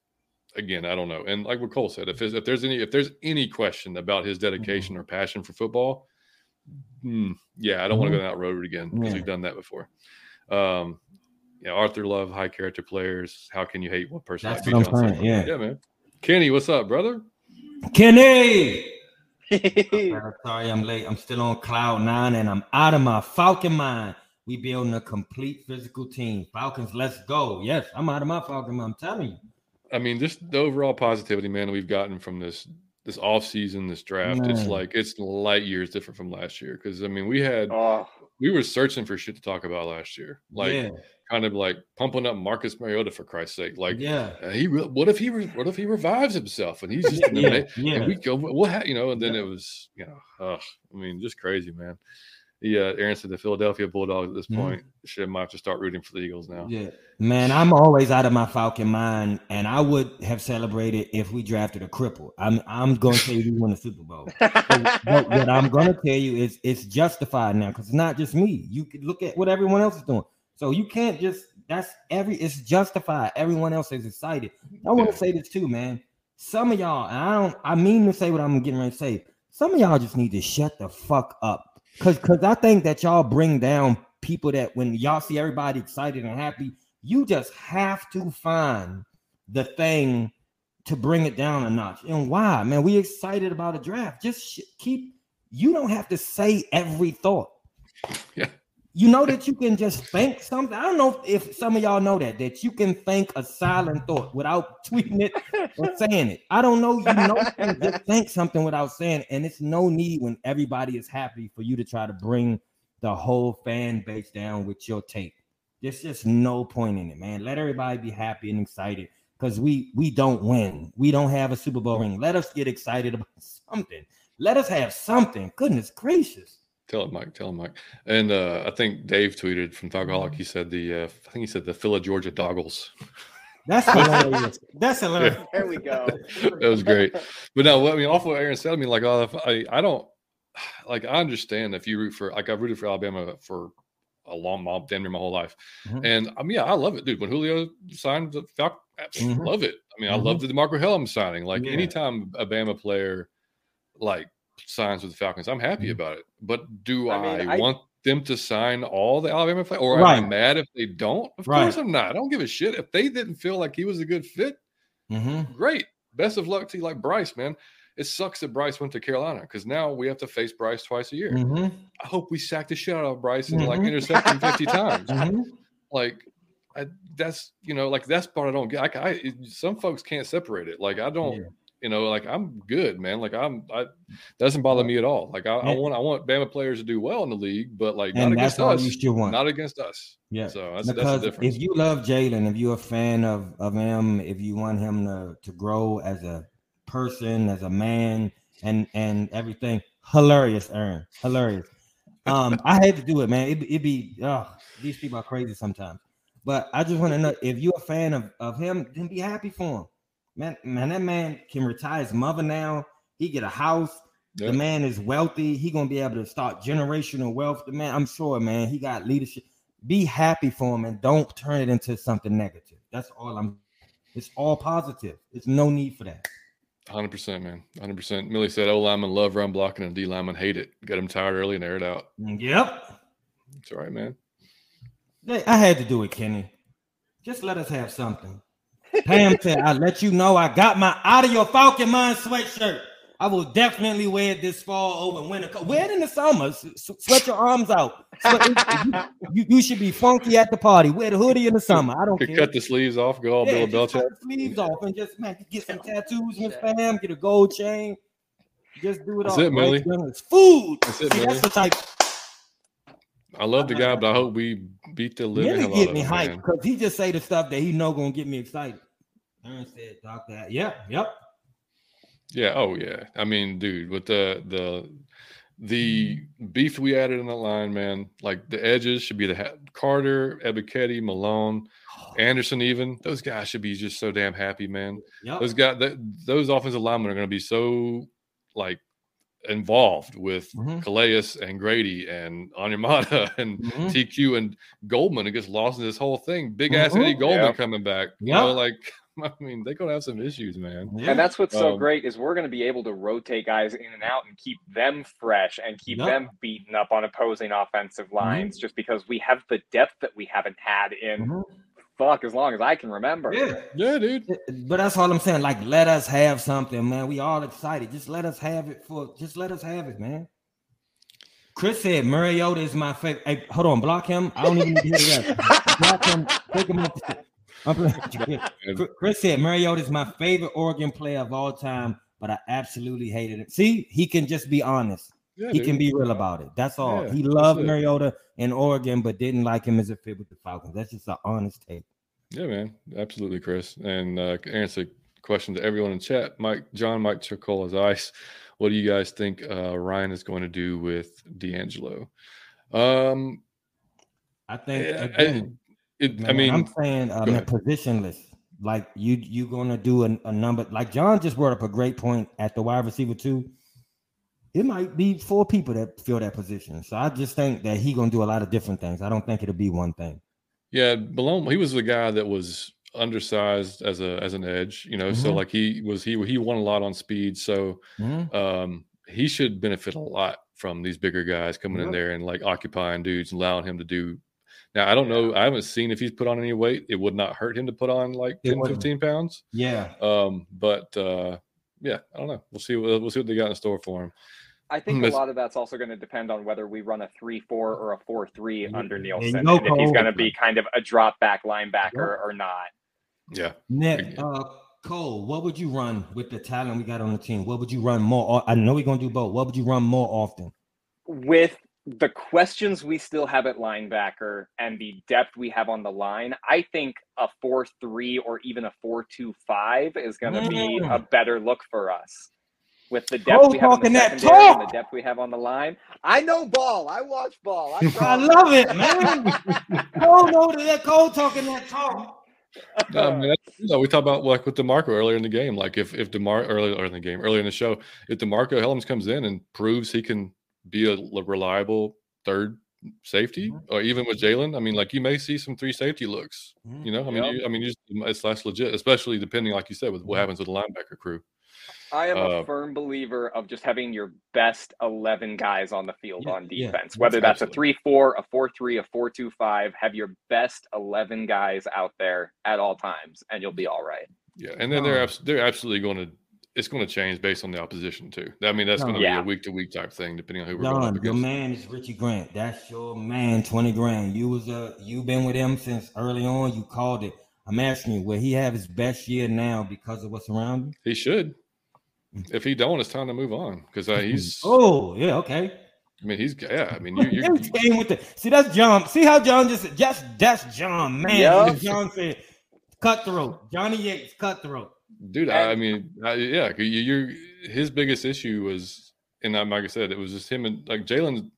again, I don't know. And like what Cole said, if if there's any if there's any question about his dedication mm-hmm. or passion for football, mm, yeah, I don't mm-hmm. want to go down that road again because yeah. we've done that before. Um, yeah, Arthur Love, high character players. How can you hate one person? That's like what I'm saying. Yeah, yeah, man. Kenny, what's up, brother? Kenny. sorry, I'm late. I'm still on cloud nine and I'm out of my Falcon mind. We building a complete physical team. Falcons, let's go. Yes, I'm out of my Falcon mind. I'm telling you. I mean, just the overall positivity, man, we've gotten from this this off season, this draft. Man. It's like it's light years different from last year. Because I mean, we had oh. we were searching for shit to talk about last year. Like yeah kind of like pumping up Marcus Mariota for Christ's sake. Like, yeah, uh, he what if he what if he revives himself and he's just yeah, yeah. and we go what ha-, you know, and then it was you know, uh, I mean, just crazy, man. Yeah, Aaron said the Philadelphia Bulldogs at this mm-hmm. point mm. should might have to start rooting for the Eagles now. Yeah, man, I'm always out of my Falcon mind, and I would have celebrated if we drafted a cripple. I'm I'm going to tell you we won the Super Bowl. but what I'm going to tell you is it's justified now because it's not just me. You can look at what everyone else is doing. So you can't just that's every it's justified. Everyone else is excited. I want to say this too, man. Some of y'all, I don't I mean to say what I'm getting ready to say. Some of y'all just need to shut the fuck up. Cause cause I think that y'all bring down people that when y'all see everybody excited and happy, you just have to find the thing to bring it down a notch. And why, man? We excited about a draft. Just sh- keep. You don't have to say every thought. Yeah. You know that you can just think something. I don't know if some of y'all know that that you can think a silent thought without tweeting it or saying it. I don't know. You know, you just think something without saying, it. and it's no need when everybody is happy for you to try to bring the whole fan base down with your tape. There's just no point in it, man. Let everybody be happy and excited because we we don't win. We don't have a Super Bowl ring. Let us get excited about something. Let us have something. Goodness gracious. Tell it, Mike. Tell him, Mike. And uh, I think Dave tweeted from Thugaholic. He said the, uh, I think he said the Phila Georgia Doggles. That's hilarious. That's hilarious. Yeah. There we go. that was great. But no, I mean, off what Aaron said, I mean, like, uh, I, I don't, like, I understand if you root for, like, I've rooted for Alabama for a long, mob, damn near my whole life. Mm-hmm. And I mean, yeah, I love it, dude. When Julio signed the Falcons, mm-hmm. love it. I mean, mm-hmm. I love the DeMarco Hellams signing. Like, yeah. anytime a Bama player, like, signs with the Falcons. I'm happy Mhm. about it. But do I I, mean, I- want them to sign all the Alabama players, or am I mad if they don't? Of Right. course I'm not. I don't give a shit if they didn't feel like he was a good fit. Mhm. Great, best of luck to you, like Bryce, man. It sucks that Bryce went to Carolina because now we have to face Bryce twice a year. Mhm. I hope we sack the shit out of Bryce and like Mhm. intercept him 50 times. Mhm. Like, I, that's you know, like that's part I don't get. Like, I some folks can't separate it. Like, I don't, Yeah. You know, like I'm good, man. Like, I'm, I doesn't bother me at all. Like, I, I want, I want Bama players to do well in the league, but like not And against all us, you should want. not against us. Yeah. So that's that's because the if you love Jalen, if you're a fan of of him, if you want him to to grow as a person, as a man, and and everything, hilarious, Aaron, hilarious. Um, I hate to do it, man. It it be oh, these people are crazy sometimes. But I just want to know if you're a fan of of him, then be happy for him, man. Man, that man can retire his mother now. He get a house. Yeah. The man is wealthy. He gonna be able to start generational wealth. The man, I'm sure, man. He got leadership be happy for him and don't turn it into something negative. That's all I'm. It's all positive. There's no need for that. Hundred percent, man. Hundred percent. Millie said, "O lineman love run blocking and D lineman hate it. Get them tired early and air it out." Mm, yep. It's all right, man. I had to do it, Kenny. Just let us have something. Pam said, "I let you know I got my out of your Falcon Mind sweatshirt. I will definitely wear it this fall over winter. Wear it in the summer. S- s- Sweat your arms out. Sweat- you, you should be funky at the party. Wear the hoodie in the summer. I don't Could care. cut the sleeves off, go all Yeah, Bill just Belichick. cut the sleeves off and just man, get some tattoos, Miss Pam, get a gold chain. Just do it That's all. it, Millie. It's food. That's it, See, Millie. that's the type. I love the uh-huh. guy, but I hope we beat the living Millie hell get me him, hyped because he just say the stuff that he know gonna get me excited. Aaron said, "Doctor, yep, yep." Yeah. Oh yeah. I mean, dude, with the the the beef we added in the line, man, like the edges should be the ha- Carter, Ebiketie, Malone, Anderson. Even those guys should be just so damn happy, man. Yep. Those guys, th- those offensive linemen are going to be so like involved with Mhm. Calais and Grady and Onyemata and Mhm. TQ and Goldman. It gets lost in this whole thing. Big ass Eddie Mhm. Goldman Yeah. coming back. You Yeah. know, like I mean, they're gonna have some issues, man. And that's what's so Um, great is we're going to be able to rotate guys in and out and keep them fresh and keep Yup. them beaten up on opposing offensive lines just because we have the depth that we haven't had in Mhm. fuck as long as I can remember. Yeah. Yeah, dude. But that's all I'm saying. Like, let us have something, man. We all excited. Just let us have it for. Just let us have it, man. Chris said Mariota is my favorite. Hey, hold on, block him. I don't even need to hear that. block him. Take him off the. I'm playing. Chris said Mariota is my favorite Oregon player of all time, but I absolutely hated it. See, he can just be honest. Yeah, he dude. can be real about it. That's all. Yeah, he loved. Mariota in Oregon, but didn't like him as a fit with the Falcons. That's just an honest take. Yeah, man. Absolutely, Chris. And uh, answer question to everyone in chat. Mike, John, Mike Chircol is ice. What do you guys think uh, Ryan is going to do with DeAngelo? Um, I think again, it, I mean, I'm saying man, ahead. positionless. Like you, you gonna do a, a number. Like John just brought up a great point at the wide receiver too. It might be four people that fill that position. So I just think that he gonna do a lot of different things. I don't think it'll be one thing. yeah, Malone. He was the guy that was undersized as a as an edge. You know, so Mhm. like he was he he won a lot on speed. So Mhm. um, he should benefit a lot from these bigger guys coming in there and like occupying dudes and allowing him to do. Now, I don't know. I haven't seen if he's put on any weight. It would not hurt him to put on like It 10, 15 pounds. Yeah, Um, but uh, yeah, I don't know. We'll see. We'll, we'll see what they got in store for him. I think a lot of that's also going to depend on whether we run a 3 4 or a 4 3 There under you Nielsen. go, and if he's going to be kind of a drop back linebacker or not. Yeah. Nick, uh, Cole, what would you run with the talent we got on the team? What would you run more? I know we're gonna do both. What would you run more often? With the questions we still have at linebacker and the depth we have on the line, I think a 4 3 or even a 4 2 5 is going to be Mm. a better look for us. With the depth Cole we have in the that secondary and the depth we have on the line, I know ball. I watch ball. I, I love it, man. Cole know that Cole talking that talk. No, I mean, you know, we talked about like with Demarco earlier in the game. Like if if Demar earlier in the game, earlier in the show, if DeMarco Hellams comes in and proves he can be a reliable third safety, Mhm. or even with Jalen, I mean, like you may see some three safety looks. Mhm. You know, I mean, Yep. you, I mean, you just, it's less legit, especially depending, like you said, with what Mhm. happens with the linebacker crew. I am Uh, a firm believer of just having your best 11 guys on the field Yeah, on yeah, defense, whether that's a 3 4, a 4 3, a 4 2 5. Have your best 11 guys out there at all times, and you'll be all right. Yeah, and then they're abs- they're absolutely going to. It's going to change based on the opposition too. I mean, that's going to Yeah. be a week to week type thing, depending on who we're going up John, your man is Richie Grant. That's your man, 20 grand. You was uh, a you've been with him since early on. You called it. I'm asking you, will he have his best year now because of what's around him? He should. Mm. If he don't, it's time to move on because uh, mm-hmm. he's. Oh, yeah, okay. I mean, he's. Yeah, I mean, you. you Every game with the see that's John. See how John just just that's John, man. Yup. John said cutthroat. Johnny Yates, cutthroat. Dude. I, I mean, I, yeah, you, you. His biggest issue was, and I'm like I said, it was just him and like Jalen.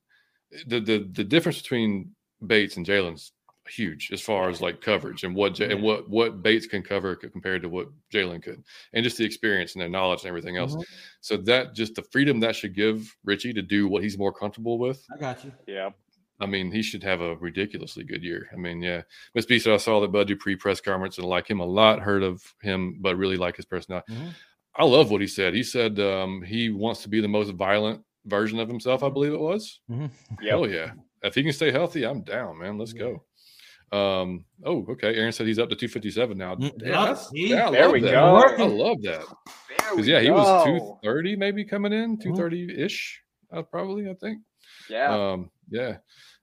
The the the difference between Bates and Jalen's huge as far as like coverage and what J- and what what Bates can cover compared to what Jalen could, and just the experience and their knowledge and everything else. Mhm. So that just the freedom that should give Richie to do what he's more comfortable with. I got you. Yeah. I mean, he should have a ridiculously good year. I mean, yeah, Miss B said I saw the Bud Dupree press conference and like him a lot. Heard of him, but really like his personality. Mhm. I love what he said. He said um, he wants to be the most violent version of himself. I believe it was. Mhm. Yep. Oh yeah, if he can stay healthy, I'm down, man. Let's go. Um. Oh, okay. Aaron said he's up to 257 now. Mm, Yeah, love- that's- see? yeah, There we that. go. I love that because we yeah, he was 230 maybe coming in, Mhm. 230 ish, uh, probably. I think. Yeah. Um, yeah.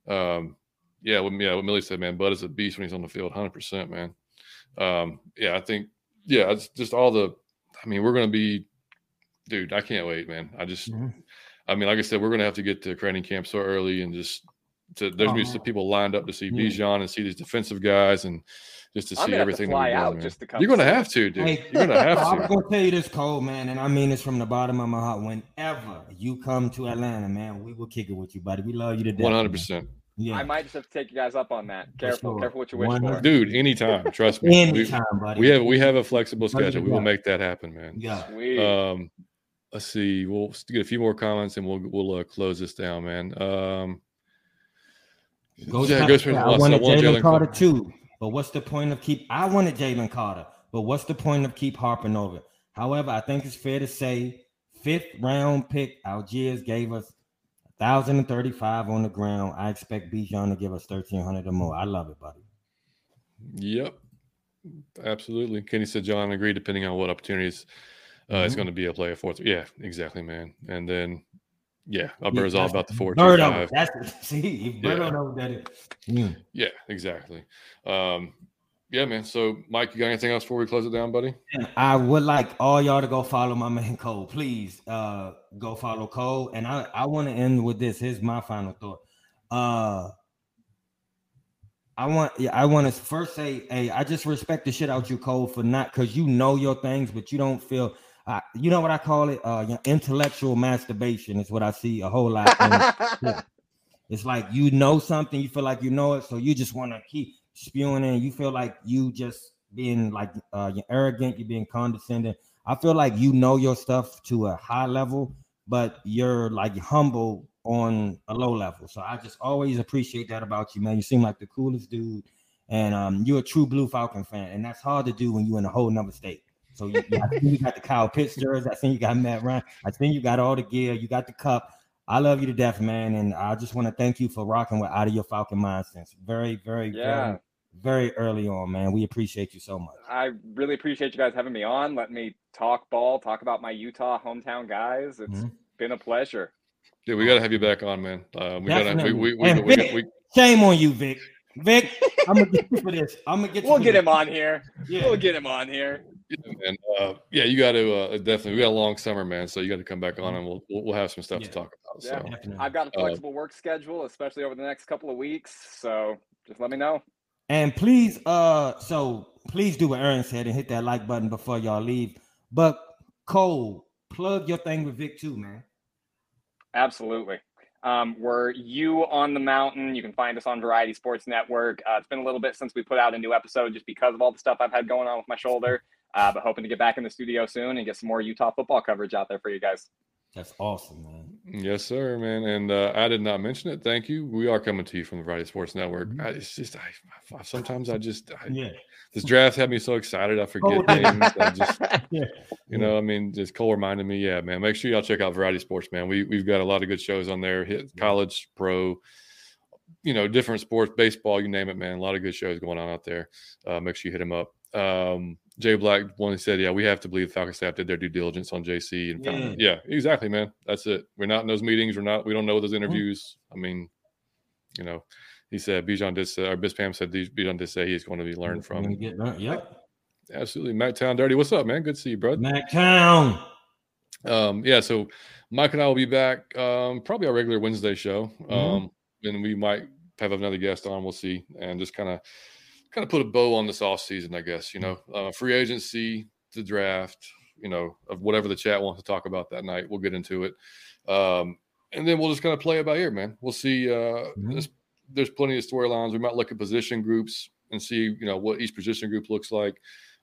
Um, yeah, what, yeah, what Millie said, man, Bud is a beast when he's on the field, 100%, man. Um, yeah, I think, yeah, it's just all the, I mean, we're going to be, dude, I can't wait, man. I just, Mhm. I mean, like I said, we're going to have to get to training camp so early and just, to, there's going to be Oh, some people lined up to see yeah. Bijan and see these defensive guys and just to I'm see gonna have to everything. that fly we're doing, out man. just to come You're going to have to, dude. Hey, You're going to have to. I'm gonna tell you this, Cole, man, and I mean this from the bottom of my heart. Whenever you come to Atlanta, man, we will kick it with you, buddy. We love you to death. 100%. Yeah. I might just have to take you guys up on that. Careful, sure. careful what you wish One for. hundred- Dude, anytime. Trust me. We, Anytime, buddy. we have we have a flexible What do you schedule. We will make that happen, man. Yeah. Sweet. Um, let's see. We'll get a few more comments and we'll we'll uh, close this down, man. Um, Ghost yeah, Pepper Ghost said, Pepper I wanted want Jalen Jalen Carter Carter. too. But what's the point of keep? I wanted Jalen Carter, but what's the point of keep harping over? However, I think it's fair to say fifth round pick Algiers gave us thousand and thirty-five on the ground. I expect Bijan to give us thirteen hundred or more. I love it, buddy. yep, absolutely. Kenny said John agreed. Depending on what opportunities, uh, it's Mhm. going to be a play of fourth. Yeah, exactly, man. And then, yeah, Alberta's Yeah, all about the four two Birdo. five. That's see, Yeah. knows that. It, Mm. Yeah, exactly. Um, yeah, man. So, Mike, you got anything else before we close it down, buddy? I would like all y'all to go follow my man Cole. Please uh go follow Cole. And I, I want to end with this. Here's my final thought. Uh I want I want to first say, hey, I just respect the shit out you, Cole, for not because you know your things, but you don't feel uh, you know what I call it? Uh intellectual masturbation is what I see a whole lot. yeah. It's like you know something, you feel like you know it, so you just want to keep spewing in. You feel like you just being like uh, you're arrogant, you're being condescending. I feel like you know your stuff to a high level, but you're like humble on a low level. So I just always appreciate that about you, man. You seem like the coolest dude, and um, you're a true Blue Falcon fan, and that's hard to do when you're in a whole nother state. So you, I think you got the Kyle Pitts jersey. I think you got Matt Ryan. I think you got all the gear. You got the cup. I love you to death, man, and I just want to thank you for rocking with Out of Your Falcon Mind since very, very, Yeah. very, very early on, man. We appreciate you so much. I really appreciate you guys having me on. Let me talk ball, talk about my Utah hometown guys. It's Mhm. been a pleasure. Dude, we got to have you back on, man. Uh, we got to. We, we, we, we, Vic, we, Shame on you, Vic. Vic, I'm gonna get you for this. I'm gonna get you. We'll get this. him on here. Yeah. We'll get him on here. Yeah, man. Uh, yeah, you got to uh, definitely. We got a long summer, man. So you got to come back on, and we'll we'll, we'll have some stuff Yeah. to talk about. Yeah. So Definitely. I've got a Uh, flexible work schedule, especially over the next couple of weeks. So just let me know. And please, uh, so please do what Aaron said and hit that like button before y'all leave. But Cole, plug your thing with Vic too, man. Absolutely. Um, we're you on the mountain. You can find us on Variety Sports Network. Uh, it's been a little bit since we put out a new episode just because of all the stuff I've had going on with my shoulder. Uh, but hoping to get back in the studio soon and get some more Utah football coverage out there for you guys. That's awesome, man. Yes, sir, man. And uh, I did not mention it. Thank you. We are coming to you from the Variety Sports Network. Mm-hmm. I, it's just, I, I, sometimes I just, I, yeah. This draft had me so excited. I forget oh, names. I just, yeah. you know, I mean, just Cole reminded me. Yeah, man. Make sure y'all check out Variety Sports, man. We we've got a lot of good shows on there. Hit college, pro, you know, different sports, baseball, you name it, man. A lot of good shows going on out there. Uh, make sure you hit them up. Um, Jay Black one said, "Yeah, we have to believe the Falcon staff did their due diligence on JC and yeah. yeah, exactly, man. That's it. We're not in those meetings. We're not. We don't know those mm-hmm. interviews. I mean, you know, he said Bijan did say, or Bispam said Bijan did say he's going to be learned from. Get learned. Yep. Absolutely, Mac Town Dirty. What's up, man? Good to see you, bro. Mac Town. Um, yeah. So Mike and I will be back. Um, probably our regular Wednesday show. Mm-hmm. Um, and we might have another guest on. We'll see, and just kind of kind of put a bow on this off season, I guess. You know, uh, free agency, the draft, you know, of whatever the chat wants to talk about that night. We'll get into it, um, and then we'll just kind of play it by ear, man. We'll see. Uh, mm-hmm. there's, there's plenty of storylines. We might look at position groups and see, you know, what each position group looks like.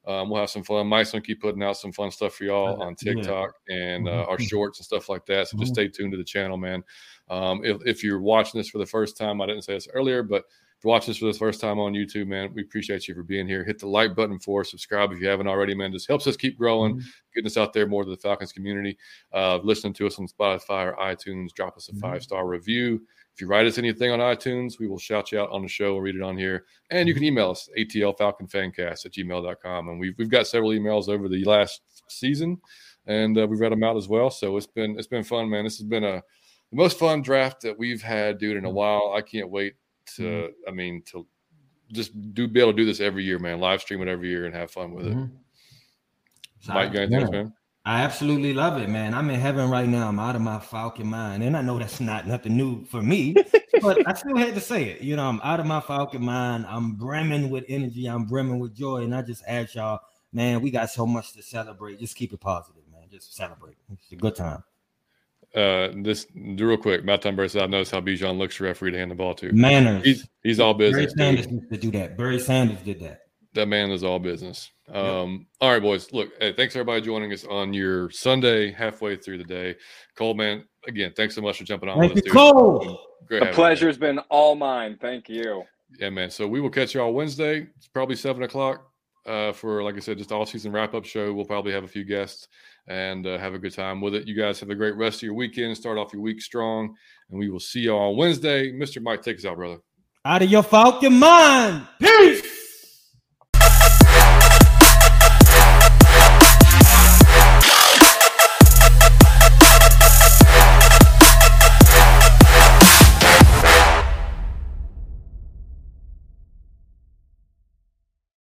Um, we'll have some fun. Mike's gonna keep putting out some fun stuff for y'all on TikTok yeah. and uh, mm-hmm. our shorts and stuff like that. So just mm-hmm. stay tuned to the channel, man. Um, if, if you're watching this for the first time, I didn't say this earlier, but if you're watching this for the first time on YouTube, man, we appreciate you for being here. Hit the like button for us, subscribe if you haven't already, man. Just helps us keep growing, mm-hmm. getting us out there more to the Falcons community. Uh, listening to us on Spotify or iTunes, drop us a mm-hmm. five star review. If you write us anything on iTunes, we will shout you out on the show and read it on here. And you can email us, atlfalconfancast at gmail.com. And we've, we've got several emails over the last season, and uh, we've read them out as well. So it's been it's been fun, man. This has been a the most fun draft that we've had, dude, in a mm-hmm. while. I can't wait mm-hmm. I mean, to just do be able to do this every year, man. Live stream it every year and have fun with it. Mm-hmm. Mike, you yeah. man? I absolutely love it, man. I'm in heaven right now. I'm out of my Falcon mind. And I know that's not nothing new for me, but I still had to say it. You know, I'm out of my Falcon mind. I'm brimming with energy. I'm brimming with joy. And I just ask y'all, man, we got so much to celebrate. Just keep it positive, man. Just celebrate. It's a good time. Uh, this real quick, Matt Tunberg said, I noticed how Bijan looks for referee to hand the ball to. Manners. He's, he's all business. Barry Sanders used to do that. Barry Sanders did that. That man is all business. Um, all right, boys. Look, hey, thanks everybody joining us on your Sunday, halfway through the day. Cole, man, again, thanks so much for jumping on Thank with us, Cole. Great the pleasure's been all mine. Thank you. Yeah, man. So we will catch you all Wednesday. It's probably seven o'clock uh, for, like I said, just all season wrap up show. We'll probably have a few guests and uh, have a good time with it. You guys have a great rest of your weekend. Start off your week strong, and we will see you on Wednesday. Mr. Mike, take us out, brother. Out of your Falcon mind. Peace.